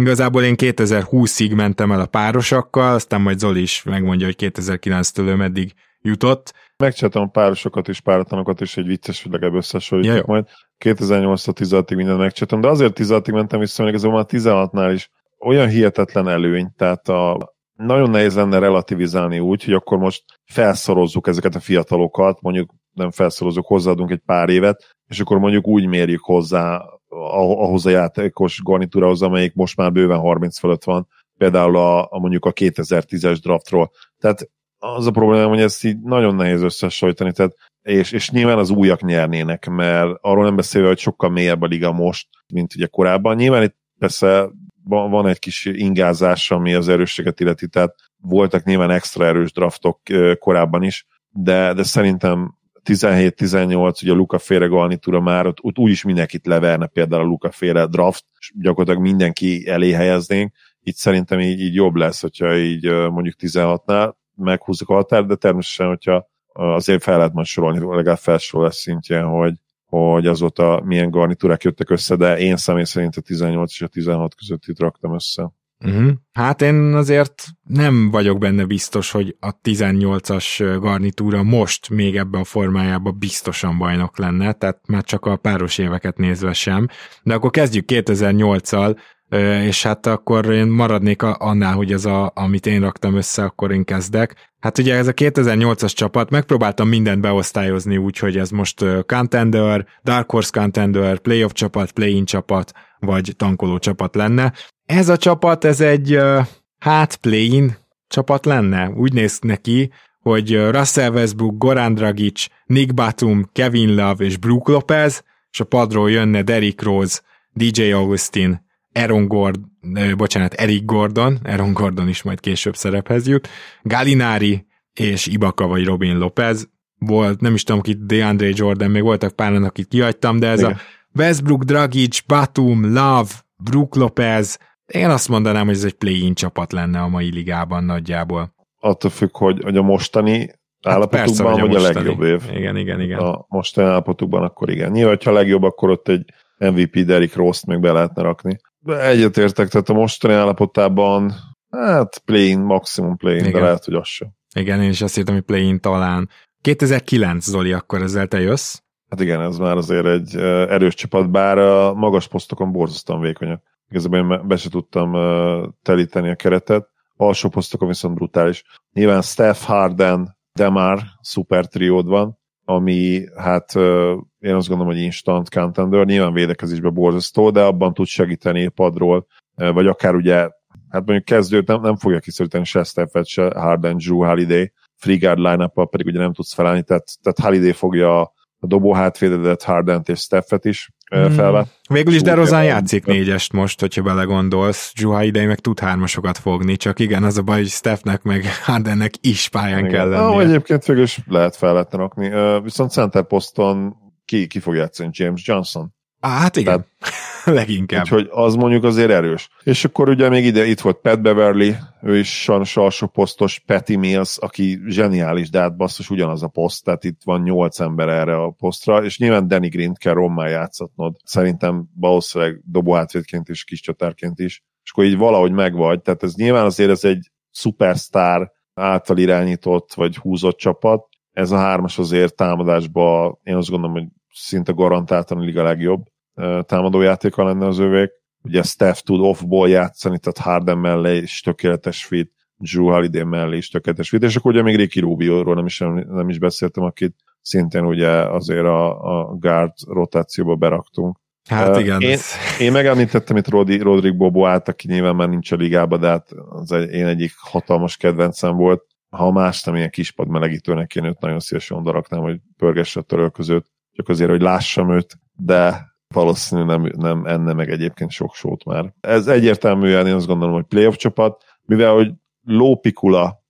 Igazából én 2020-ig mentem el a párosakkal, aztán majd Zoli is megmondja, hogy 2009-től meddig jutott. Megcsináltam a párosokat és páratlanokat, és egy vicces, hogy legalább összehasonlítjuk ja, majd. 2008-16-ig mindent megcsináltam, de azért 16-ig mentem vissza, mert igazából már 16-nál is olyan hihetetlen előny, tehát a, nagyon nehéz lenne relativizálni úgy, hogy akkor most felszorozzuk ezeket a fiatalokat, mondjuk nem felszorozzuk, hozzáadunk egy pár évet, és akkor mondjuk úgy mérjük hozzá ahhoz a játékos garnitúrahoz, amelyik most már bőven 30 fölött van, például a, a mondjuk a 2010-es draftról. Tehát az a probléma, hogy ezt így nagyon nehéz összehasonlítani, tehát és, és nyilván az újak nyernének, mert arról nem beszélve, hogy sokkal mélyebb a liga most, mint ugye korábban. Nyilván itt persze van, van egy kis ingázás, ami az erősséget illeti, tehát voltak nyilván extra erős draftok korábban is, de, de szerintem 17-18, ugye a Luka Féle garnitúra már ott, ott úgyis mindenkit leverne például a Luka Féle draft, és gyakorlatilag mindenki elé helyeznénk, itt szerintem így, így jobb lesz, hogyha így mondjuk 16-nál meghúzzuk a határ, de természetesen, hogyha azért fel lehet majd sorolni, legalább felsorolás szintjén, hogy, hogy azóta milyen garnitúrák jöttek össze, de én személy szerint a 18 és a 16 között itt raktam össze. Uh-huh. Hát én azért nem vagyok benne biztos, hogy a 18-as garnitúra most még ebben a formájában biztosan bajnok lenne, tehát már csak a páros éveket nézve sem. De akkor kezdjük 2008-al, és hát akkor én maradnék annál, hogy ez a, amit én raktam össze, akkor én kezdek. Hát ugye ez a 2008-as csapat, megpróbáltam mindent beosztályozni úgy, hogy ez most contender, Dark Horse contender, playoff csapat, play-in csapat, vagy tankoló csapat lenne. Ez a csapat, ez egy hát play-in csapat lenne. Úgy néz neki, hogy Russell Westbrook, Goran Dragic, Nick Batum, Kevin Love és Brook Lopez, és a padról jönne Derrick Rose, DJ Augustin, Aaron Gordon, bocsánat, Eric Gordon, Aaron Gordon is majd később szerephez jut, Galinari és Ibaka vagy Robin Lopez, volt, nem is tudom, ki DeAndre Jordan, még voltak páran, akit kihagytam, de ez Igen. a Westbrook, Dragic, Batum, Love, Brook Lopez, én azt mondanám, hogy ez egy play-in csapat lenne a mai ligában nagyjából. Attól függ, hogy, hogy a mostani hát állapotukban, persze, vagy a, a legjobb év. Igen, igen, igen. A mostani állapotukban akkor igen. Nyilván, ha a legjobb, akkor ott egy MVP Derrick Rose-t még be lehetne rakni. De egyetértek, tehát a mostani állapotában hát play-in, maximum play-in, de lehet, hogy az sem. Igen, én is azt írtam, hogy play-in talán. 2009, Zoli, akkor ezzel te jössz? Hát igen, ez már azért egy erős csapat, bár a magas posztokon borzasztóan vékonyak. Igazából én be se tudtam telíteni a keretet, alsó posztokon viszont brutális. Nyilván Steph Harden, Demar, szuper triód van, ami hát én azt gondolom, hogy instant contender, nyilván védekezésben borzasztó, de abban tud segíteni padról, vagy akár ugye, hát mondjuk kezdőt nem, nem fogja kiszorítani se Steffet, se Harden, Drew Holiday, Frigard line pedig ugye nem tudsz felállni, tehát, tehát Holiday fogja a dobó hátvédedet, Hardent és Steffet is hmm. felvett. Végül is DeRozan játszik négyest most, hogyha belegondolsz. Juha idei meg tud hármasokat fogni, csak igen, az a baj, hogy Steffnek meg Hardennek is pályán igen. kell lennie. Ah, egyébként végül is lehet fel lehetne rakni. Viszont center poszton ki, ki fog játszani? James Johnson? Á, hát igen. Tehát, Leginkább. Úgyhogy az mondjuk azért erős. És akkor ugye még ide itt volt Pat Beverly, ő is sajnos alsó posztos, Patty Mills, aki zseniális, de hát basszus ugyanaz a poszt, tehát itt van nyolc ember erre a posztra, és nyilván Danny Green kell rommá játszatnod. Szerintem valószínűleg dobóhátvédként is, kis csatárként is. És akkor így valahogy megvagy, tehát ez nyilván azért ez egy superstar által irányított vagy húzott csapat. Ez a hármas azért támadásba én azt gondolom, hogy szinte garantáltan a liga legjobb támadójátéka lenne az övék. ugye Steph tud off-ból játszani, tehát Harden mellé is tökéletes fit, Drew Holiday mellé is tökéletes fit, és akkor ugye még Ricky Rubio-ról nem is, nem is beszéltem, akit szintén ugye azért a, a guard rotációba beraktunk. Hát uh, igen. Én, én megemlítettem itt Rodi, Rodrik Bobo át, aki nyilván már nincs a ligába, de hát az egy, én egyik hatalmas kedvencem volt. Ha más nem ilyen kispad melegítőnek én őt nagyon szívesen odaraknám, hogy pörgesse a törölközőt, csak azért, hogy lássam őt, de valószínűleg nem, nem enne meg egyébként sok sót már. Ez egyértelműen én azt gondolom, hogy playoff csapat, mivel hogy lópikula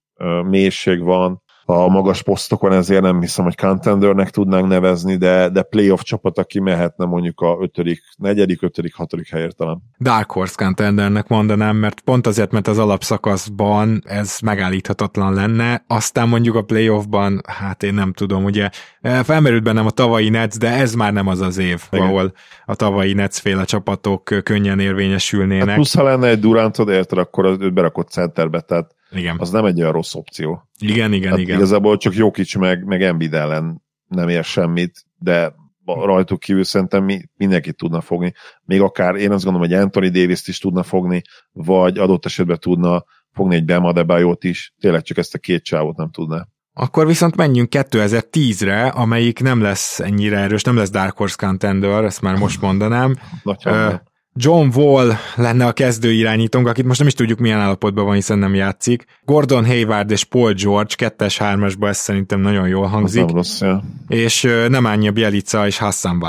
mélység van, a magas posztokon, ezért nem hiszem, hogy contendernek tudnánk nevezni, de, de playoff csapat, aki mehetne mondjuk a ötödik, negyedik, ötödik, hatodik helyért talán. Dark Horse contendernek mondanám, mert pont azért, mert az alapszakaszban ez megállíthatatlan lenne, aztán mondjuk a playoffban, hát én nem tudom, ugye eh, felmerült bennem a tavalyi Nets, de ez már nem az az év, Igen. ahol a tavalyi Nets féle csapatok könnyen érvényesülnének. Hát plusz, ha lenne egy Durantod, érted, akkor őt berakott centerbe, tehát igen. az nem egy olyan rossz opció. Igen, igen, hát igen. Igazából csak Jokic meg, meg Embiid ellen nem ér semmit, de rajtuk kívül szerintem mi, mindenkit tudna fogni. Még akár én azt gondolom, hogy Anthony Davis-t is tudna fogni, vagy adott esetben tudna fogni egy Bema Debayot is, tényleg csak ezt a két csávot nem tudná. Akkor viszont menjünk 2010-re, amelyik nem lesz ennyire erős, nem lesz Dark Horse Contender, ezt már most mondanám. Nagy uh, John Wall lenne a kezdő irányítónk, akit most nem is tudjuk milyen állapotban van, hiszen nem játszik. Gordon Hayward és Paul George, kettes hármasba ez szerintem nagyon jól hangzik. Nem rossz, ja. És nem Anya Bielica és Hassan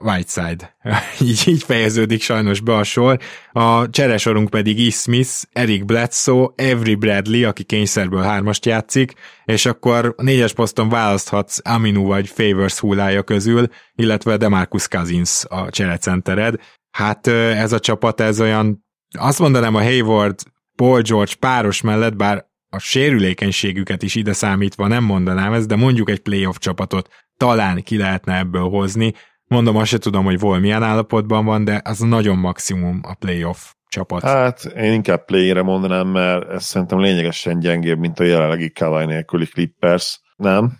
Whiteside. így, így fejeződik sajnos be a sor. A cseresorunk pedig E. Smith, Eric Bledsoe, Avery Bradley, aki kényszerből hármast játszik, és akkor a négyes poszton választhatsz Aminu vagy Favors hullája közül, illetve Demarcus Cousins a cserecentered hát ez a csapat, ez olyan, azt mondanám a Hayward, Paul George páros mellett, bár a sérülékenységüket is ide számítva nem mondanám ezt, de mondjuk egy playoff csapatot talán ki lehetne ebből hozni. Mondom, azt se tudom, hogy vol milyen állapotban van, de az nagyon maximum a playoff csapat. Hát én inkább play-re mondanám, mert ez szerintem lényegesen gyengébb, mint a jelenlegi Kawai nélküli Clippers, nem?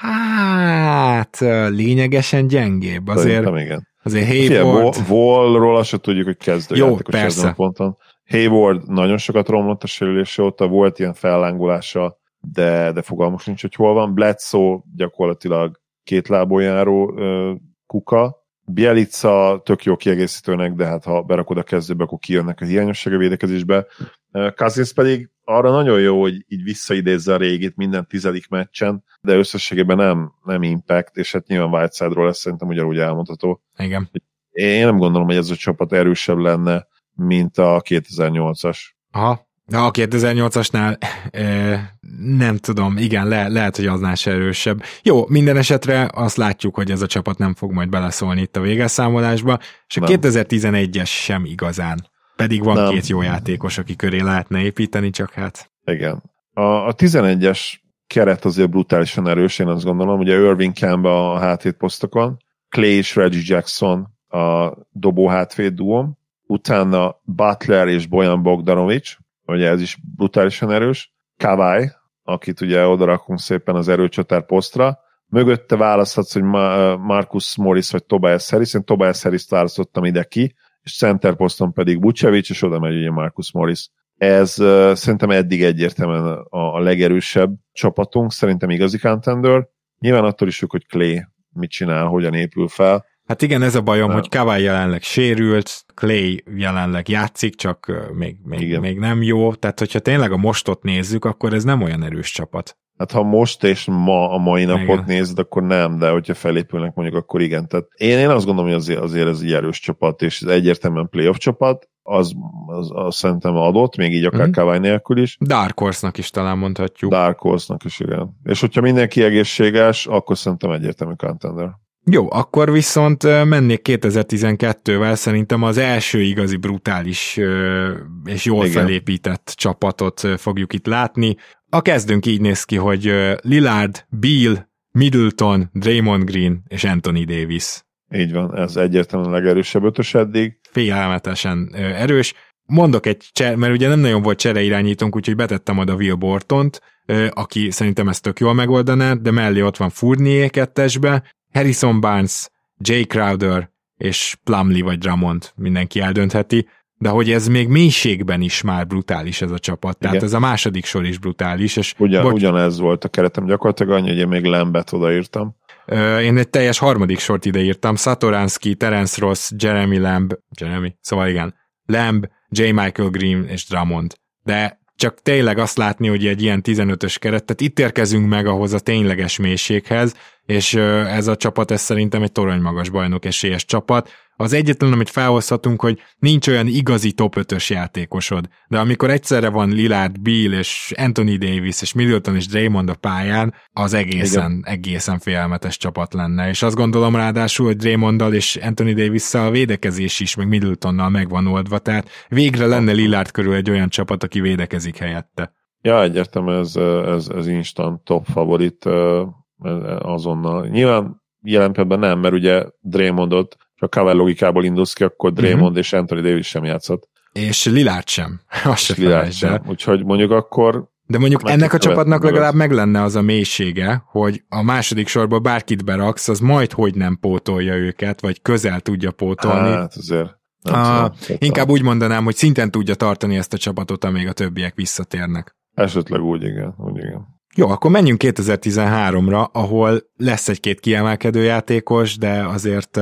Hát, lényegesen gyengébb. Azért, Szerintem igen. Azért Hayward... Wallról azt sem tudjuk, hogy kezdő Jó, persze. ponton. Hayward nagyon sokat romlott a sérülése óta, volt ilyen fellángulása, de, de fogalmos nincs, hogy hol van. Bledsoe gyakorlatilag két lábon járó uh, kuka. Bielica tök jó kiegészítőnek, de hát ha berakod a kezdőbe, akkor kijönnek a hiányosság a védekezésbe. Cousins pedig arra nagyon jó, hogy így visszaidézze a régit minden tizedik meccsen, de összességében nem, nem impact, és hát nyilván Whiteside-ról ez szerintem ugyanúgy elmondható. Igen. Én nem gondolom, hogy ez a csapat erősebb lenne, mint a 2008-as. Aha, de a 2008-asnál e, nem tudom, igen, le, lehet, hogy aznál se erősebb. Jó, minden esetre azt látjuk, hogy ez a csapat nem fog majd beleszólni itt a végelszámolásba, és a 2011-es sem igazán. Pedig van nem. két jó játékos, aki köré lehetne építeni, csak hát... Igen. A, a 11-es keret azért brutálisan erős, én azt gondolom. Ugye Irving Campbell a hátvéd posztokon, Clay és Reggie Jackson a dobó hátvéd duom, utána Butler és Bojan Bogdanovic, ugye ez is brutálisan erős, Kawai, akit ugye odarakunk szépen az erőcsatár posztra, mögötte választhatsz, hogy Marcus Morris vagy Tobias Harris, én Tobias Harris-t választottam ide ki, és center poszton pedig Bucevic, és oda megy ugye Marcus Morris. Ez uh, szerintem eddig egyértelműen a, a legerősebb csapatunk, szerintem igazi contender. Nyilván attól is függ, hogy Clay mit csinál, hogyan épül fel. Hát igen, ez a bajom, hogy Kawai jelenleg sérült, Clay jelenleg játszik, csak még, még, még nem jó. Tehát, hogyha tényleg a mostot nézzük, akkor ez nem olyan erős csapat. Hát ha most és ma a mai napot igen. nézed, akkor nem, de hogyha felépülnek mondjuk, akkor igen. Tehát én, én azt gondolom, hogy azért, azért ez egy erős csapat, és ez egyértelműen playoff csapat, az, az, az szerintem adott, még így akár mm. Kawai nélkül is. Dark Horse-nak is talán mondhatjuk. Dark Horse-nak is, igen. És hogyha mindenki egészséges, akkor szerintem egyértelmű contender. Jó, akkor viszont mennék 2012-vel, szerintem az első igazi brutális és jól Igen. felépített csapatot fogjuk itt látni. A kezdőnk így néz ki, hogy Lillard, Beal, Middleton, Draymond Green és Anthony Davis. Így van, ez egyértelműen a legerősebb ötös eddig. Félelmetesen erős. Mondok egy cser, mert ugye nem nagyon volt csere irányítónk, úgyhogy betettem oda Will Bortont, aki szerintem ezt tök jól megoldaná, de mellé ott van Fournier kettesbe, Harrison Barnes, Jay Crowder és Plumlee vagy Drummond mindenki eldöntheti. De hogy ez még mélységben is már brutális ez a csapat. Tehát Igen. ez a második sor is brutális. És Ugyan, bocs... Ugyanez volt a keretem gyakorlatilag annyi, hogy én még Lembet odaírtam. Én egy teljes harmadik sort ideírtam. Satoransky, Terence Ross, Jeremy Lamb, Jeremy, szóval igen, Lamb, J. Michael Green és Drummond. De csak tényleg azt látni, hogy egy ilyen 15-ös keret, tehát itt érkezünk meg ahhoz a tényleges mélységhez, és ez a csapat, ez szerintem egy toronymagas bajnok esélyes csapat, az egyetlen, amit felhozhatunk, hogy nincs olyan igazi top 5-ös játékosod, de amikor egyszerre van Lillard, Bill és Anthony Davis és Middleton és Draymond a pályán, az egészen, Igen. egészen félelmetes csapat lenne. És azt gondolom ráadásul, hogy Draymonddal és Anthony davis a védekezés is, meg Middletonnal megvan oldva, tehát végre lenne Lillard körül egy olyan csapat, aki védekezik helyette. Ja, egyértelműen ez, ez, ez instant top favorit azonnal. Nyilván jelen pillanatban nem, mert ugye Draymondot ha Kavel logikából indulsz ki, akkor Draymond uh-huh. és Anthony Davis sem játszott. És Lillard sem. Azt sem Lillard sem. Úgyhogy mondjuk akkor de mondjuk ennek a csapatnak legalább meg lenne az a mélysége, hogy a második sorban bárkit beraksz, az majd hogy nem pótolja őket, vagy közel tudja pótolni. Hát azért. a, tudom, inkább úgy mondanám, hogy szinten tudja tartani ezt a csapatot, amíg a többiek visszatérnek. Esetleg úgy, igen. Úgy, igen. Jó, akkor menjünk 2013-ra, ahol lesz egy-két kiemelkedő játékos, de azért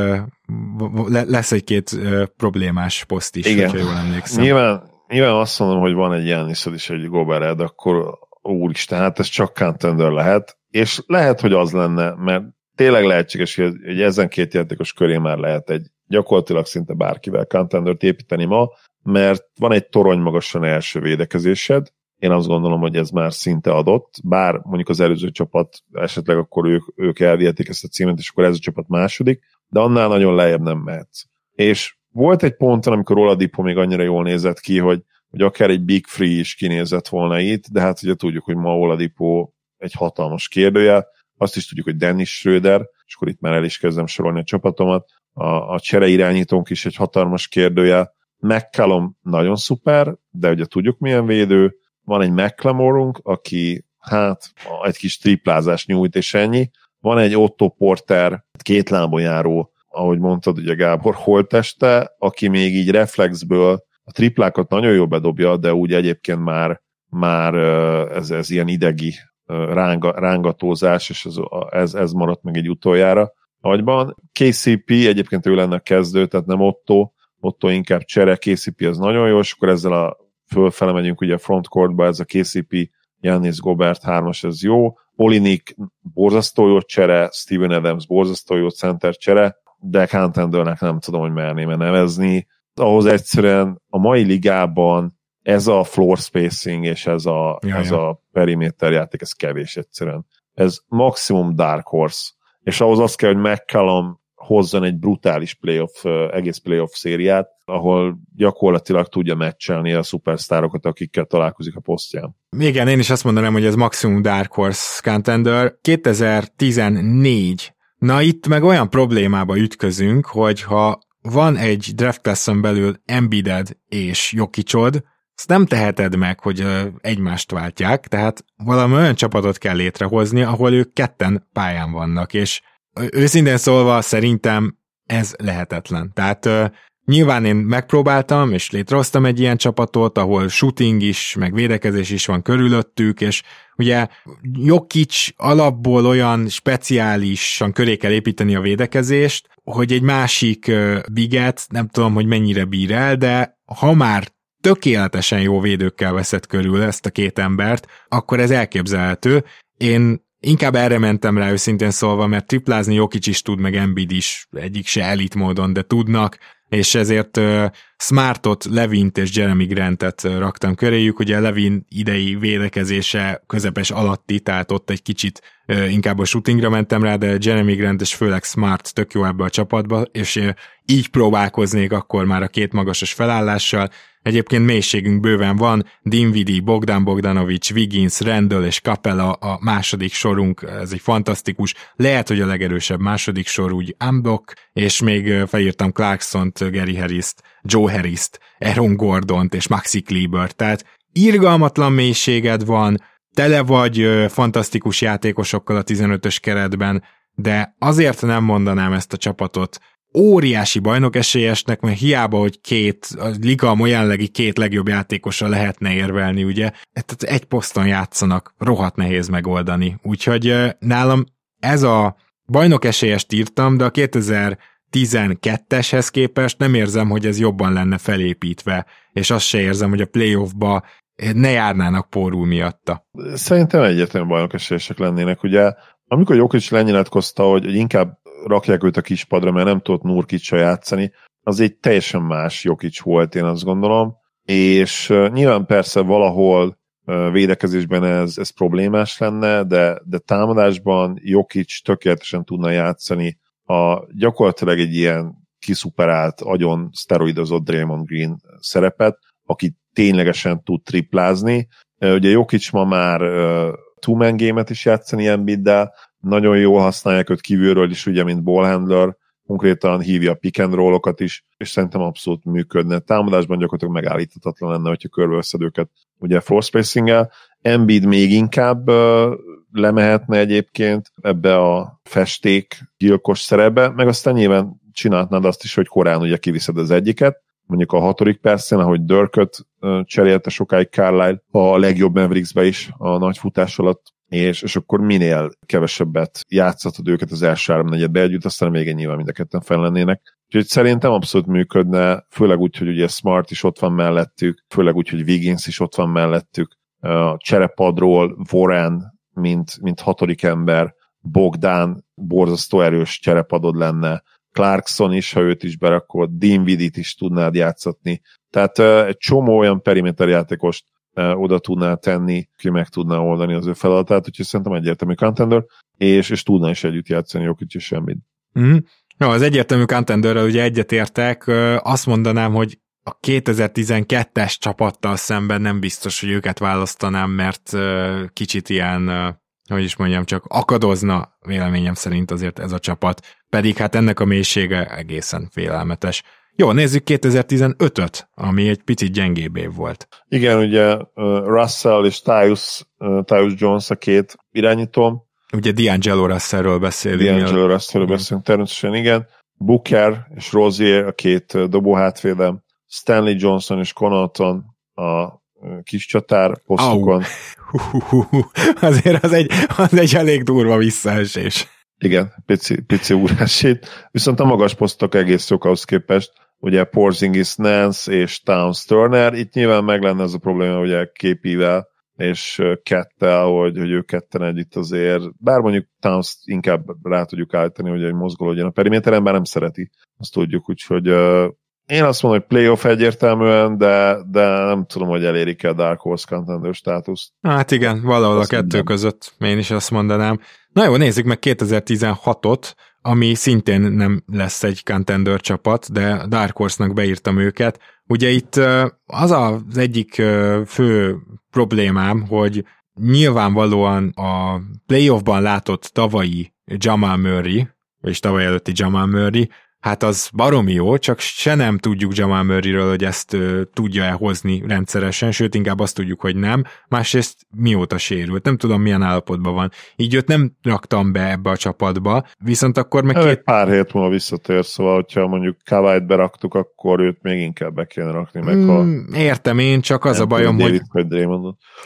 lesz egy-két problémás poszt is, Igen. hogyha jól emlékszem. Nyilván, nyilván azt mondom, hogy van egy Janisod is, egy Gobered, akkor úristen, hát ez csak contender lehet, és lehet, hogy az lenne, mert tényleg lehetséges, hogy, hogy ezen két játékos köré már lehet egy gyakorlatilag szinte bárkivel contendert építeni ma, mert van egy torony magasan első védekezésed, én azt gondolom, hogy ez már szinte adott, bár mondjuk az előző csapat esetleg akkor ők, ők elvihetik ezt a címet, és akkor ez a csapat második, de annál nagyon lejjebb nem mehetsz. És volt egy ponton, amikor Oladipo még annyira jól nézett ki, hogy, hogy akár egy Big Free is kinézett volna itt, de hát ugye tudjuk, hogy ma Oladipo egy hatalmas kérdője, azt is tudjuk, hogy Dennis Schröder, és akkor itt már el is kezdem sorolni a csapatomat, a, a csere irányítónk is egy hatalmas kérdője, McCallum nagyon szuper, de ugye tudjuk milyen védő, van egy McLemorunk, aki hát egy kis triplázás nyújt, és ennyi. Van egy Otto Porter, két lábon járó, ahogy mondtad, ugye Gábor, holteste, aki még így reflexből a triplákat nagyon jól bedobja, de úgy egyébként már, már ez, ez ilyen idegi ránga, rángatózás, és ez, ez, ez maradt meg egy utoljára agyban. KCP egyébként ő lenne a kezdő, tehát nem Otto, Otto inkább csere, KCP az nagyon jó, és akkor ezzel a fölfele megyünk ugye a frontcourtba, ez a KCP, Janis Gobert 3-as, ez jó. Olinik borzasztó jó csere, Steven Adams borzasztó jó center csere, de contendernek nem tudom, hogy merném nevezni. Ahhoz egyszerűen a mai ligában ez a floor spacing és ez a, ja, ez a periméter játék, ez kevés egyszerűen. Ez maximum dark horse. És ahhoz azt kell, hogy McCallum hozzon egy brutális playoff, egész playoff szériát, ahol gyakorlatilag tudja meccselni a szupersztárokat, akikkel találkozik a posztján. Igen, én is azt mondanám, hogy ez maximum Dark Horse contender. 2014. Na itt meg olyan problémába ütközünk, hogy ha van egy draft classon belül Embiided és Jokicsod, azt nem teheted meg, hogy egymást váltják, tehát valami olyan csapatot kell létrehozni, ahol ők ketten pályán vannak, és őszintén szólva szerintem ez lehetetlen. Tehát nyilván én megpróbáltam, és létrehoztam egy ilyen csapatot, ahol shooting is, meg védekezés is van körülöttük, és ugye Jokic alapból olyan speciálisan köré kell építeni a védekezést, hogy egy másik biget, nem tudom, hogy mennyire bír el, de ha már tökéletesen jó védőkkel veszed körül ezt a két embert, akkor ez elképzelhető. Én Inkább erre mentem rá őszintén szólva, mert triplázni Jokic is tud, meg Embiid is, egyik se elit módon, de tudnak, és ezért Smartot, Levint és Jeremy Grantet raktam köréjük, ugye Levin idei védekezése közepes alatti, tehát ott egy kicsit inkább a shootingra mentem rá, de Jeremy Grant és főleg Smart tök jó ebbe a csapatba, és így próbálkoznék akkor már a két magasos felállással, Egyébként mélységünk bőven van, Dinvidi, Bogdan Bogdanovics, Wiggins, Randall és Capella a második sorunk, ez egy fantasztikus, lehet, hogy a legerősebb második sor úgy Ambok, és még felírtam Clarkson-t, Gary Harris-t, Joe Harris-t, Aaron Gordont és Maxi Kleber, tehát irgalmatlan mélységed van, tele vagy fantasztikus játékosokkal a 15-ös keretben, de azért nem mondanám ezt a csapatot óriási bajnok esélyesnek, mert hiába, hogy két, a liga jelenlegi két legjobb játékosa lehetne érvelni, ugye, tehát egy poszton játszanak, rohadt nehéz megoldani. Úgyhogy nálam ez a bajnok esélyest írtam, de a 2012-eshez képest nem érzem, hogy ez jobban lenne felépítve, és azt se érzem, hogy a playoffba ne járnának porul miatta. Szerintem egyetlen bajnok esélyesek lennének, ugye amikor Jokic lenyilatkozta, hogy, hogy inkább rakják őt a kispadra, mert nem tudott Nurkicsa játszani, az egy teljesen más Jokic volt, én azt gondolom, és nyilván persze valahol védekezésben ez, ez problémás lenne, de, de támadásban Jokic tökéletesen tudna játszani a gyakorlatilag egy ilyen kiszuperált, agyon szteroidozott Draymond Green szerepet, aki ténylegesen tud triplázni. Ugye Jokic ma már two-man game-et is játszani Embiiddel, nagyon jól használják őt kívülről is, ugye, mint ballhandler, konkrétan hívja a pick and roll-okat is, és szerintem abszolút működne. Támadásban gyakorlatilag megállíthatatlan lenne, hogyha körbeveszed őket ugye floor spacing-el. Embiid még inkább lemehetne egyébként ebbe a festék gyilkos szerepbe, meg aztán nyilván csinálhatnád azt is, hogy korán ugye kiviszed az egyiket, mondjuk a hatodik percen, ahogy Dörköt cserélte sokáig Carlisle a legjobb Mavericksbe is a nagy futás alatt, és, és akkor minél kevesebbet játszhatod őket az első három negyedbe együtt, aztán még nyilván mind a ketten fel lennének. Úgyhogy szerintem abszolút működne, főleg úgy, hogy ugye Smart is ott van mellettük, főleg úgy, hogy Wiggins is ott van mellettük, a cserepadról Warren, mint, mint hatodik ember, Bogdán borzasztó erős cserepadod lenne, Clarkson is, ha őt is berakod, Dinvidit is tudnád játszatni. Tehát egy csomó olyan periméter játékost oda tudná tenni, ki meg tudná oldani az ő feladatát, úgyhogy szerintem egyértelmű contender, és, és tudná is együtt játszani Jokic és semmit. Mm. No, az egyértelmű contenderrel ugye egyetértek, azt mondanám, hogy a 2012-es csapattal szemben nem biztos, hogy őket választanám, mert kicsit ilyen, hogy is mondjam, csak akadozna véleményem szerint azért ez a csapat, pedig hát ennek a mélysége egészen félelmetes. Jó, nézzük 2015-öt, ami egy picit gyengébb év volt. Igen, ugye Russell és Tyus, Tyus Jones a két irányítóm. Ugye D'Angelo Russellről beszélünk. D'Angelo Russellről beszélünk természetesen, igen. Booker és Rozier a két dobóhátvédem. Stanley Johnson és Connaughton a kis csatár posztokon. Azért az egy, az egy elég durva visszaesés. Igen, pici, pici úrásít. Viszont a magas posztok egész jók ahhoz képest, ugye Porzingis, Nance és Towns Turner, itt nyilván meg lenne ez a probléma ugye képivel és kettel, hogy, hogy ők ketten együtt azért, bár mondjuk Towns inkább rá tudjuk állítani, hogy egy mozgolódjon a periméteren, bár nem szereti, azt tudjuk, úgyhogy uh, én azt mondom, hogy playoff egyértelműen, de, de nem tudom, hogy elérik-e a Dark Horse contender státuszt. Hát igen, valahol azt a kettő nem. között én is azt mondanám. Na jó, nézzük meg 2016-ot, ami szintén nem lesz egy contender csapat, de Dark Horse-nak beírtam őket. Ugye itt az az egyik fő problémám, hogy nyilvánvalóan a playoffban látott tavalyi Jamal Murray, és tavaly előtti Jamal Murray, hát az baromi jó, csak se nem tudjuk Jamal Murrayről, hogy ezt ö, tudja-e hozni rendszeresen, sőt inkább azt tudjuk, hogy nem. Másrészt mióta sérült, nem tudom milyen állapotban van. Így őt nem raktam be ebbe a csapatba, viszont akkor meg... Két... Pár hét múlva visszatér, szóval, hogyha mondjuk Kawait beraktuk, akkor őt még inkább be kéne rakni meg, ha... Mm, értem én, csak az a bajom, hogy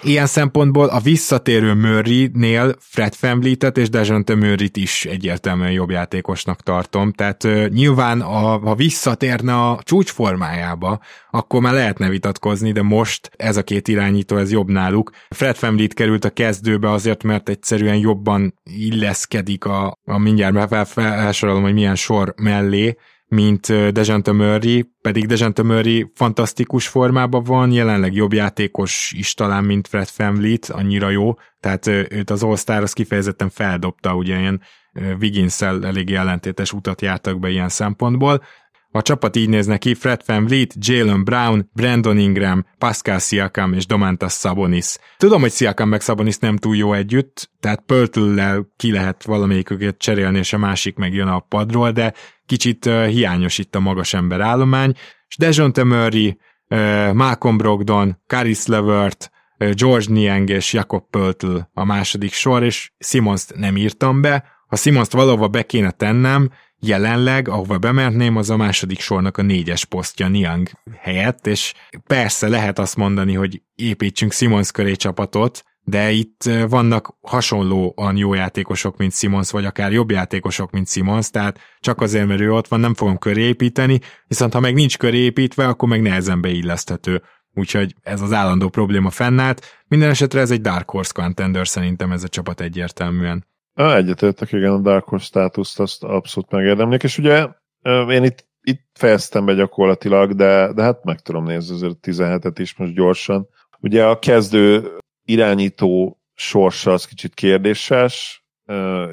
ilyen szempontból a visszatérő Murray-nél Fred Fambleet-et és Dejounte Murray-t is egyértelműen jobb játékosnak tartom, tehát nyilván a, ha visszatérne a csúcsformájába, akkor már lehetne vitatkozni, de most ez a két irányító, ez jobb náluk. Fred Famlit került a kezdőbe azért, mert egyszerűen jobban illeszkedik a, a mindjárt felsorolom, hogy milyen sor mellé, mint Dejante Murray, pedig Dejante Murray fantasztikus formában van, jelenleg jobb játékos is talán, mint Fred Famlit, annyira jó, tehát őt az All-Star az kifejezetten feldobta, ugye ilyen wiggins elég ellentétes utat jártak be ilyen szempontból. A csapat így néz neki, Fred Van Vliet, Jalen Brown, Brandon Ingram, Pascal Siakam és Domantas Sabonis. Tudom, hogy Siakam meg Sabonis nem túl jó együtt, tehát pöltüllel ki lehet valamelyiküket cserélni, és a másik meg jön a padról, de kicsit uh, hiányos itt a magas ember állomány. És Dejounte Murray, uh, Malcolm Brogdon, Caris Levert, uh, George Niang és Jakob Pöltl a második sor, és Simons nem írtam be, ha Simons-t valahova be kéne tennem, jelenleg, ahova bemertném, az a második sornak a négyes posztja Niang helyett, és persze lehet azt mondani, hogy építsünk Simons köré csapatot, de itt vannak hasonlóan jó játékosok, mint Simons, vagy akár jobb játékosok, mint Simons, tehát csak azért, mert ő ott van, nem fogom köré építeni, viszont ha meg nincs köré építve, akkor meg nehezen beilleszthető. Úgyhogy ez az állandó probléma fennállt. Minden esetre ez egy Dark Horse contender szerintem ez a csapat egyértelműen. Egyetértek, igen, a Dark Horse státuszt azt abszolút megérdemlik, és ugye én itt, itt fejeztem be gyakorlatilag, de, de hát meg tudom nézni azért 17-et is most gyorsan. Ugye a kezdő irányító sorsa az kicsit kérdéses,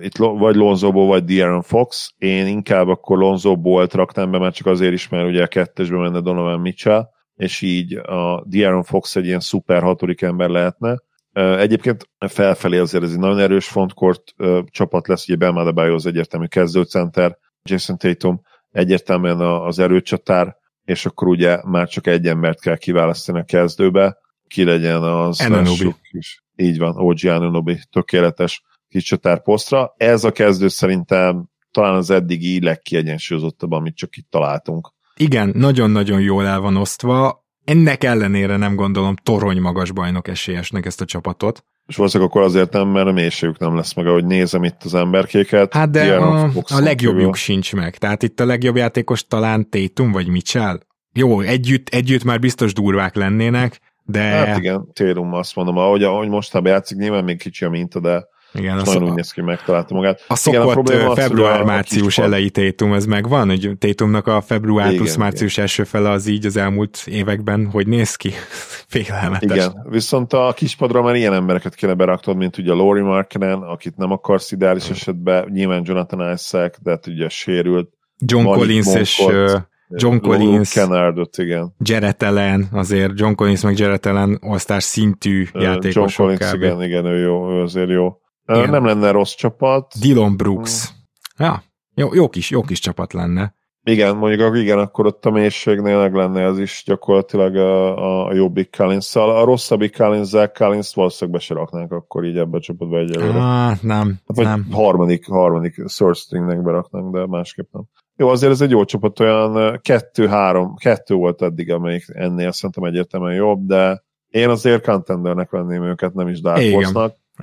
itt vagy Lonzoból, vagy De'Aaron Fox. Én inkább akkor Lonzoból raknám be, mert csak azért is, mert ugye a kettesbe menne Donovan Mitchell, és így a De'Aaron Fox egy ilyen szuper hatodik ember lehetne. Egyébként felfelé azért ez egy nagyon erős frontcourt csapat lesz, ugye Bam Adebayo az egyértelmű kezdőcenter, Jason Tatum egyértelműen az erőcsatár, és akkor ugye már csak egy embert kell kiválasztani a kezdőbe, ki legyen az Ananobi. is. Így van, OG Ananobi, tökéletes kicsatár posztra. Ez a kezdő szerintem talán az eddigi legkiegyensúlyozottabb, amit csak itt találtunk. Igen, nagyon-nagyon jól el van osztva. Ennek ellenére nem gondolom torony magas bajnok esélyesnek ezt a csapatot. És valószínűleg akkor azért nem, mert a mélységük nem lesz meg, ahogy nézem itt az emberkéket. Hát de a, a legjobbjuk kívül. sincs meg. Tehát itt a legjobb játékos talán Tétum vagy Mitchell. Jó, együtt, együtt már biztos durvák lennének, de... Hát igen, Térum azt mondom, ahogy, ahogy mostában játszik, nyilván még kicsi a minta, de igen, nagyon úgy néz ki, megtalálta magát. A szokott február-március elejé Tétum, ez megvan? Hogy Tétumnak a február igen, plusz március igen. első fele az így az elmúlt években, hogy néz ki? Félelmetes. Igen, viszont a kispadra már ilyen embereket kéne beraktod, mint ugye Laurie Markenen, akit nem akarsz ideális esetben, nyilván Jonathan Isaac, de hát ugye sérült. John Malik Collins Monkot, és John Collins, Kennardot, igen. Jared Allen, azért John Collins meg Jared Allen osztás szintű játékosok. John Collins, kb. igen, igen, ő jó, ő azért jó. Igen. Nem lenne rossz csapat. Dylan Brooks. Hmm. Ja, jó, jó, kis, jó kis csapat lenne. Igen, mondjuk igen, akkor ott a mélységnél meg lenne ez is gyakorlatilag a, a jobbik collins A rosszabbik Collins, Zach Collins valószínűleg be se raknánk akkor így ebbe a csapatba egyelőre. Ah, nem, hát, nem. harmadik, harmadik source stringnek beraknánk, de másképp nem. Jó, azért ez egy jó csapat, olyan kettő-három, kettő volt eddig, amelyik ennél szerintem egyértelműen jobb, de én azért contendernek venném őket, nem is Dark.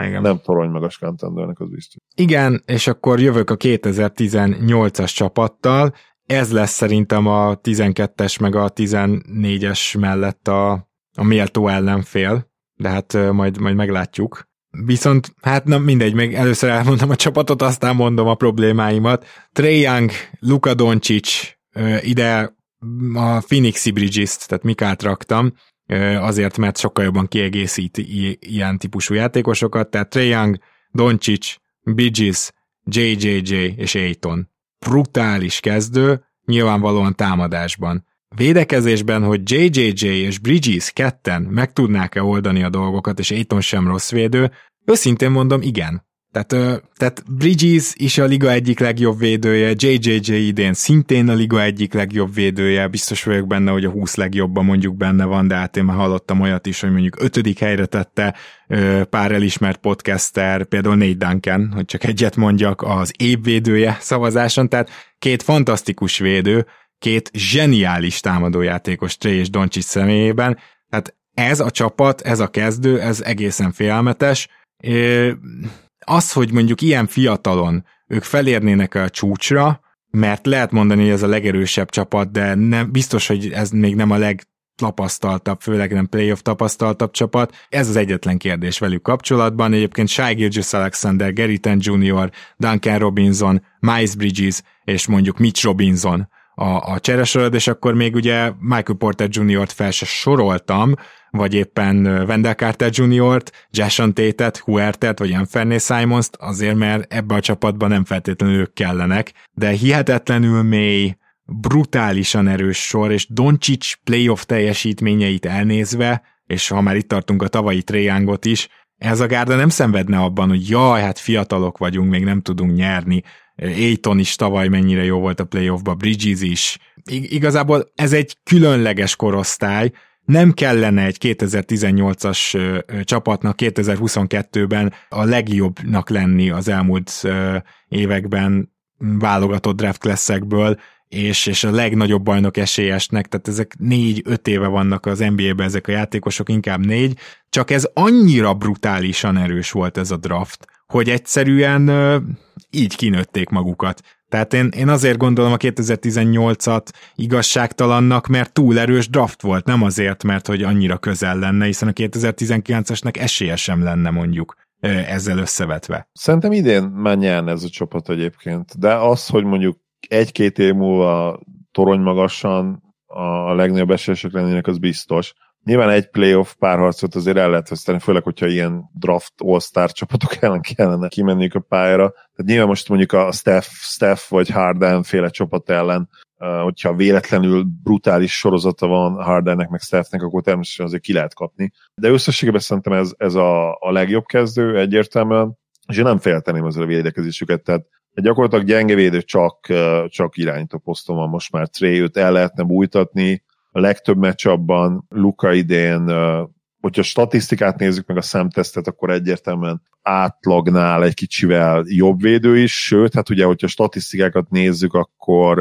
Igen. Nem torony magas contendernek, az biztos. Igen, és akkor jövök a 2018-as csapattal. Ez lesz szerintem a 12-es meg a 14-es mellett a, a méltó ellenfél, de hát majd, majd meglátjuk. Viszont hát nem mindegy, még először elmondom a csapatot, aztán mondom a problémáimat. Trey Young, Luka Doncic, ide a Phoenixi Bridges-t, tehát Mikát raktam, azért, mert sokkal jobban kiegészít ilyen típusú játékosokat, tehát Trey Young, Doncic, Bridges, JJJ és Aiton. Brutális kezdő, nyilvánvalóan támadásban. Védekezésben, hogy JJJ és Bridges ketten meg tudnák-e oldani a dolgokat, és Aiton sem rossz védő, őszintén mondom, igen. Tehát, tehát Bridges is a liga egyik legjobb védője, JJJ idén szintén a liga egyik legjobb védője, biztos vagyok benne, hogy a 20 legjobban mondjuk benne van, de hát én már hallottam olyat is, hogy mondjuk ötödik helyre tette pár elismert podcaster, például Nate Duncan, hogy csak egyet mondjak, az évvédője szavazáson, tehát két fantasztikus védő, két zseniális támadójátékos Trey és Doncsics személyében, tehát ez a csapat, ez a kezdő, ez egészen félelmetes. Az, hogy mondjuk ilyen fiatalon ők felérnének a csúcsra, mert lehet mondani, hogy ez a legerősebb csapat, de nem, biztos, hogy ez még nem a legtapasztaltabb, főleg nem playoff tapasztaltabb csapat. Ez az egyetlen kérdés velük kapcsolatban. Egyébként Shai Gilgis Alexander, Trent Jr., Duncan Robinson, Miles Bridges és mondjuk Mitch Robinson a, a cseresorod, és akkor még ugye Michael Porter Jr.-t fel se soroltam, vagy éppen Wendell Carter Jr.-t, Jason Tate-et, Huertet, vagy Anthony Simons-t, azért mert ebbe a csapatban nem feltétlenül ők kellenek, de hihetetlenül mély, brutálisan erős sor, és Doncic playoff teljesítményeit elnézve, és ha már itt tartunk a tavalyi triángot is, ez a gárda nem szenvedne abban, hogy jaj, hát fiatalok vagyunk, még nem tudunk nyerni, Aiton is tavaly mennyire jó volt a playoffba, Bridges is. I- igazából ez egy különleges korosztály, nem kellene egy 2018-as ö, csapatnak 2022-ben a legjobbnak lenni az elmúlt ö, években, válogatott draft klasszekből, és, és a legnagyobb bajnok esélyesnek, tehát ezek négy-öt éve vannak az NBA-ben ezek a játékosok, inkább négy, csak ez annyira brutálisan erős volt ez a draft, hogy egyszerűen így kinőtték magukat. Tehát én, én azért gondolom a 2018-at igazságtalannak, mert túl erős draft volt, nem azért, mert hogy annyira közel lenne, hiszen a 2019-esnek esélye sem lenne mondjuk ezzel összevetve. Szerintem idén már nyerne ez a csapat egyébként, de az, hogy mondjuk egy-két év múlva torony magasan a legnagyobb esélyesek lennének, az biztos. Nyilván egy playoff párharcot azért el lehet veszteni, főleg, hogyha ilyen draft all-star csapatok ellen kellene kimenniük a pályára. Tehát nyilván most mondjuk a Steph, Steph vagy Harden féle csapat ellen, hogyha véletlenül brutális sorozata van Hardennek meg Stephnek, akkor természetesen azért ki lehet kapni. De összességében szerintem ez, ez a, a legjobb kezdő egyértelműen, és én nem félteném ezzel a védekezésüket, tehát gyakorlatilag gyenge védő csak, csak irányító poszton van most már Trey, őt el lehetne bújtatni, a legtöbb meccsabban Luka idén, hogyha a statisztikát nézzük meg a szemtesztet, akkor egyértelműen átlagnál egy kicsivel jobb védő is, sőt, hát ugye, hogyha a statisztikákat nézzük, akkor,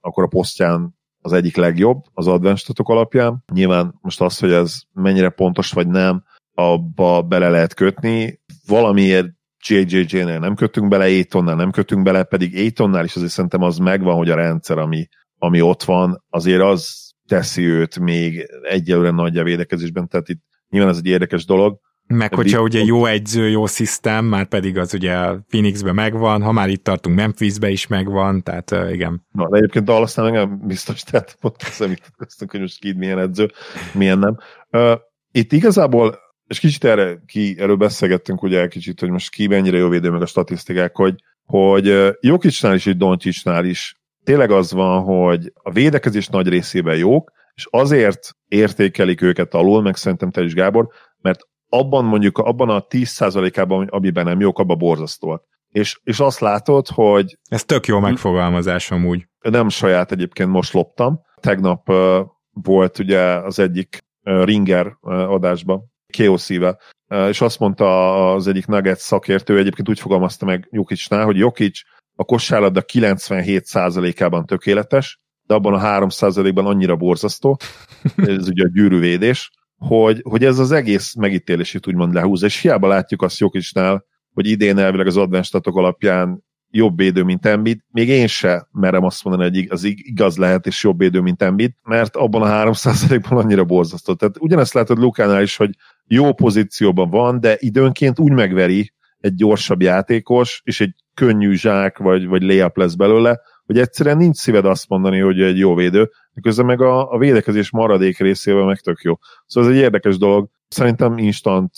akkor a posztján az egyik legjobb az advanced alapján. Nyilván most az, hogy ez mennyire pontos vagy nem, abba bele lehet kötni. Valamiért JJJ-nél nem kötünk bele, Aitonnál nem kötünk bele, pedig Aitonnál is azért szerintem az megvan, hogy a rendszer, ami, ami ott van, azért az teszi őt még egyelőre nagy a védekezésben, tehát itt nyilván ez egy érdekes dolog. Meg hogyha ugye jó egyző, jó szisztem, már pedig az ugye Phoenixbe megvan, ha már itt tartunk Memphisbe is megvan, tehát uh, igen. Na, de egyébként Dallasnál engem biztos, tehát ott szemítkeztünk, hogy most ki milyen edző, milyen nem. Uh, itt igazából, és kicsit erre, ki, erről beszélgettünk ugye kicsit, hogy most ki mennyire jó védő meg a statisztikák, hogy, hogy uh, Jokicsnál is, és Doncsicsnál is tényleg az van, hogy a védekezés nagy részében jók, és azért értékelik őket alul, meg szerintem te is Gábor, mert abban mondjuk, abban a 10%-ában, amiben nem jók, abban borzasztóak. És, és azt látod, hogy... Ez tök jó megfogalmazás amúgy. Nem saját egyébként most loptam. Tegnap uh, volt ugye az egyik uh, Ringer uh, adásban, KOC-vel, uh, és azt mondta az egyik Nugget szakértő, egyébként úgy fogalmazta meg Jokicsnál, hogy Jokic a kosárlabda 97%-ában tökéletes, de abban a 3%-ban annyira borzasztó, ez ugye a gyűrűvédés, hogy, hogy ez az egész megítélését úgymond lehúz, és hiába látjuk azt Jokisnál, hogy idén elvileg az advenstatok alapján jobb védő, mint Embiid. Még én se merem azt mondani, hogy az igaz lehet, és jobb védő, mint Embiid, mert abban a 3%-ban annyira borzasztó. Tehát ugyanezt látod Lukánál is, hogy jó pozícióban van, de időnként úgy megveri egy gyorsabb játékos, és egy könnyű zsák, vagy, vagy layup lesz belőle, hogy egyszerűen nincs szíved azt mondani, hogy egy jó védő, közben meg a, a védekezés maradék részével meg tök jó. Szóval ez egy érdekes dolog. Szerintem instant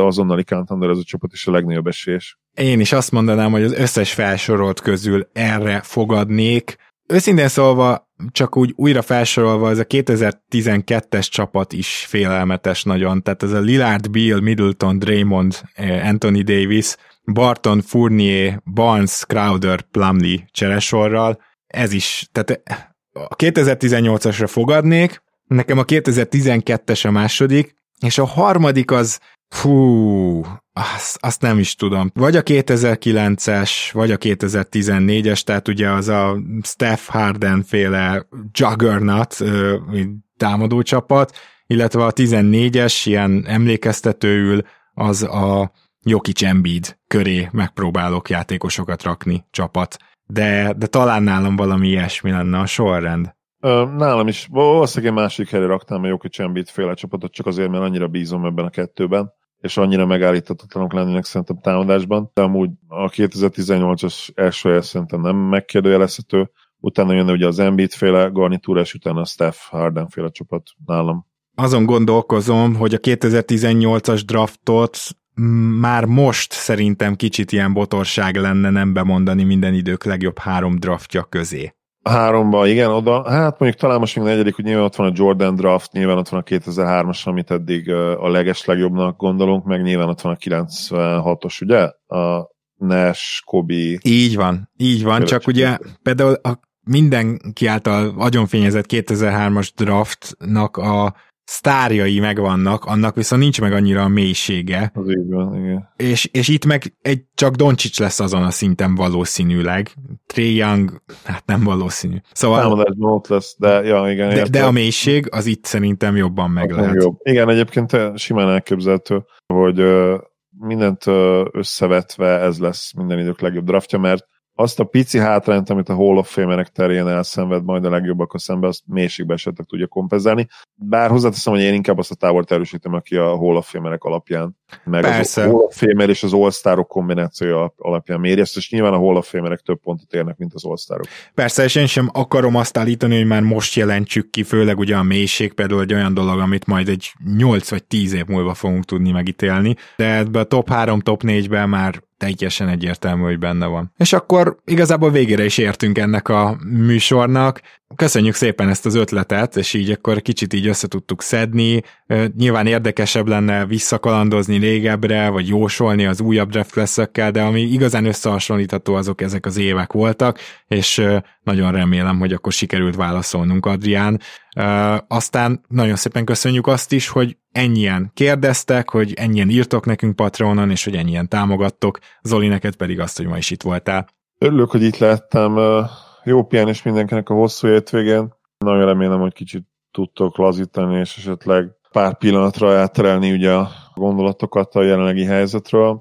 azonnali contender ez a csapat is a legnagyobb esélyes. Én is azt mondanám, hogy az összes felsorolt közül erre fogadnék. Őszintén szólva, csak úgy újra felsorolva, ez a 2012-es csapat is félelmetes nagyon. Tehát ez a Lillard, Bill, Middleton, Draymond, Anthony Davis, Barton, Fournier, Barnes, Crowder, Plumlee cseresorral, ez is, tehát a 2018-asra fogadnék, nekem a 2012-es a második, és a harmadik az, fú, azt, azt nem is tudom. Vagy a 2009-es, vagy a 2014-es, tehát ugye az a Steph Harden féle Juggernaut támadó csapat, illetve a 14-es ilyen emlékeztetőül az a Jokic Embiid köré megpróbálok játékosokat rakni csapat. De, de talán nálam valami ilyesmi lenne a sorrend. Nálam is. Valószínűleg másik helyre raknám a Jokic Embiid féle csapatot, csak azért, mert annyira bízom ebben a kettőben és annyira megállíthatatlanok lennének szerintem támadásban, de amúgy a 2018-as első szerintem nem megkérdőjelezhető, utána jönne ugye az Embiid féle garnitúra, és utána a Steph Harden féle csapat nálam. Azon gondolkozom, hogy a 2018-as draftot már most szerintem kicsit ilyen botorság lenne nem bemondani minden idők legjobb három draftja közé. Háromba, igen, oda. Hát mondjuk talán most még negyedik, hogy nyilván ott van a Jordan draft, nyilván ott van a 2003-as, amit eddig a leges legjobbnak gondolunk, meg nyilván ott van a 96-os, ugye? A Nash, Kobe. Így van, így van, csak ugye például a mindenki által agyonfényezett 2003-as draftnak a sztárjai megvannak, annak viszont nincs meg annyira a mélysége. Az így van, igen. És, és itt meg egy, csak Doncsics lesz azon a szinten valószínűleg. Trey Young, hát nem valószínű. Szóval, Támadásban ott lesz, de ja, igen. De, de a mélység az itt szerintem jobban meg az lehet. Jobb. Igen, egyébként simán elképzelhető, hogy mindent összevetve ez lesz minden idők legjobb draftja, mert azt a pici hátrányt, amit a Hall of Famerek terén elszenved majd a legjobbak a szembe, azt mélységben esetleg tudja kompenzálni. Bár hozzáteszem, hogy én inkább azt a távort erősítem, aki a Hall of Famerek alapján, meg Persze. az Hall és az All-Starok kombinációja alapján méri ezt, és nyilván a Hall több pontot érnek, mint az All-Starok. Persze, és én sem akarom azt állítani, hogy már most jelentsük ki, főleg ugye a mélység például egy olyan dolog, amit majd egy 8 vagy 10 év múlva fogunk tudni megítélni, de ebbe a top 3, top 4-ben már teljesen egyértelmű, hogy benne van. És akkor igazából végére is értünk ennek a műsornak. Köszönjük szépen ezt az ötletet, és így akkor kicsit így össze tudtuk szedni. Nyilván érdekesebb lenne visszakalandozni régebbre, vagy jósolni az újabb draft class de ami igazán összehasonlítható, azok ezek az évek voltak, és nagyon remélem, hogy akkor sikerült válaszolnunk, Adrián. Aztán nagyon szépen köszönjük azt is, hogy ennyien kérdeztek, hogy ennyien írtok nekünk Patronon, és hogy ennyien támogattok. Zoli, neked pedig azt, hogy ma is itt voltál. Örülök, hogy itt lettem. Jó pihenés mindenkinek a hosszú hétvégén. Nagyon remélem, hogy kicsit tudtok lazítani, és esetleg pár pillanatra elterelni ugye a gondolatokat a jelenlegi helyzetről.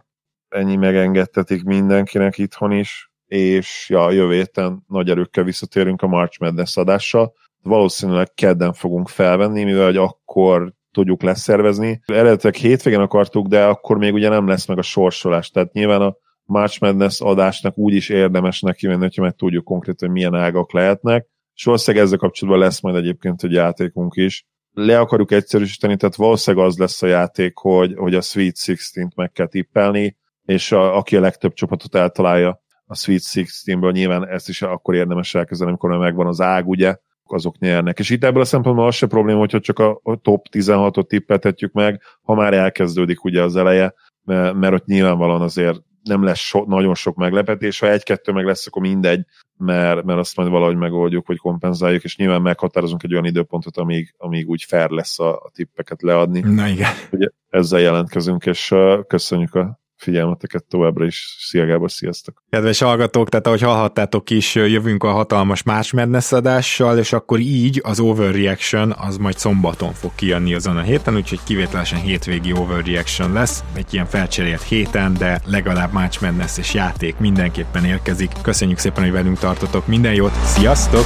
Ennyi megengedtetik mindenkinek itthon is, és ja, jövő héten nagy erőkkel visszatérünk a March Madness adással. Valószínűleg kedden fogunk felvenni, mivel hogy akkor tudjuk leszervezni. Eredetileg hétvégen akartuk, de akkor még ugye nem lesz meg a sorsolás, tehát nyilván a March Madness adásnak úgy is érdemes neki menni, hogyha meg tudjuk konkrétan, hogy milyen ágak lehetnek. És valószínűleg ezzel kapcsolatban lesz majd egyébként egy játékunk is. Le akarjuk egyszerűsíteni, tehát valószínűleg az lesz a játék, hogy, hogy a Sweet 16-t meg kell tippelni, és a, aki a legtöbb csapatot eltalálja a Sweet 16-ből, nyilván ezt is akkor érdemes elkezdeni, amikor megvan az ág, ugye, azok nyernek. És itt ebből a szempontból az se probléma, hogyha csak a top 16-ot tippeltetjük meg, ha már elkezdődik ugye az eleje, mert ott nyilvánvalóan azért nem lesz so, nagyon sok meglepetés, ha egy-kettő meg lesz, akkor mindegy, mert, mert azt majd valahogy megoldjuk, hogy kompenzáljuk, és nyilván meghatározunk egy olyan időpontot, amíg, amíg úgy fair lesz a, a tippeket leadni. Na igen. Ugye ezzel jelentkezünk, és uh, köszönjük a figyelmeteket továbbra is. Szia Gábor, sziasztok! Kedves hallgatók, tehát ahogy hallhattátok is, jövünk a hatalmas más adással, és akkor így az Overreaction az majd szombaton fog kijönni azon a héten, úgyhogy kivételesen hétvégi Overreaction lesz, egy ilyen felcserélt héten, de legalább Match Madness és játék mindenképpen érkezik. Köszönjük szépen, hogy velünk tartotok, minden jót, sziasztok!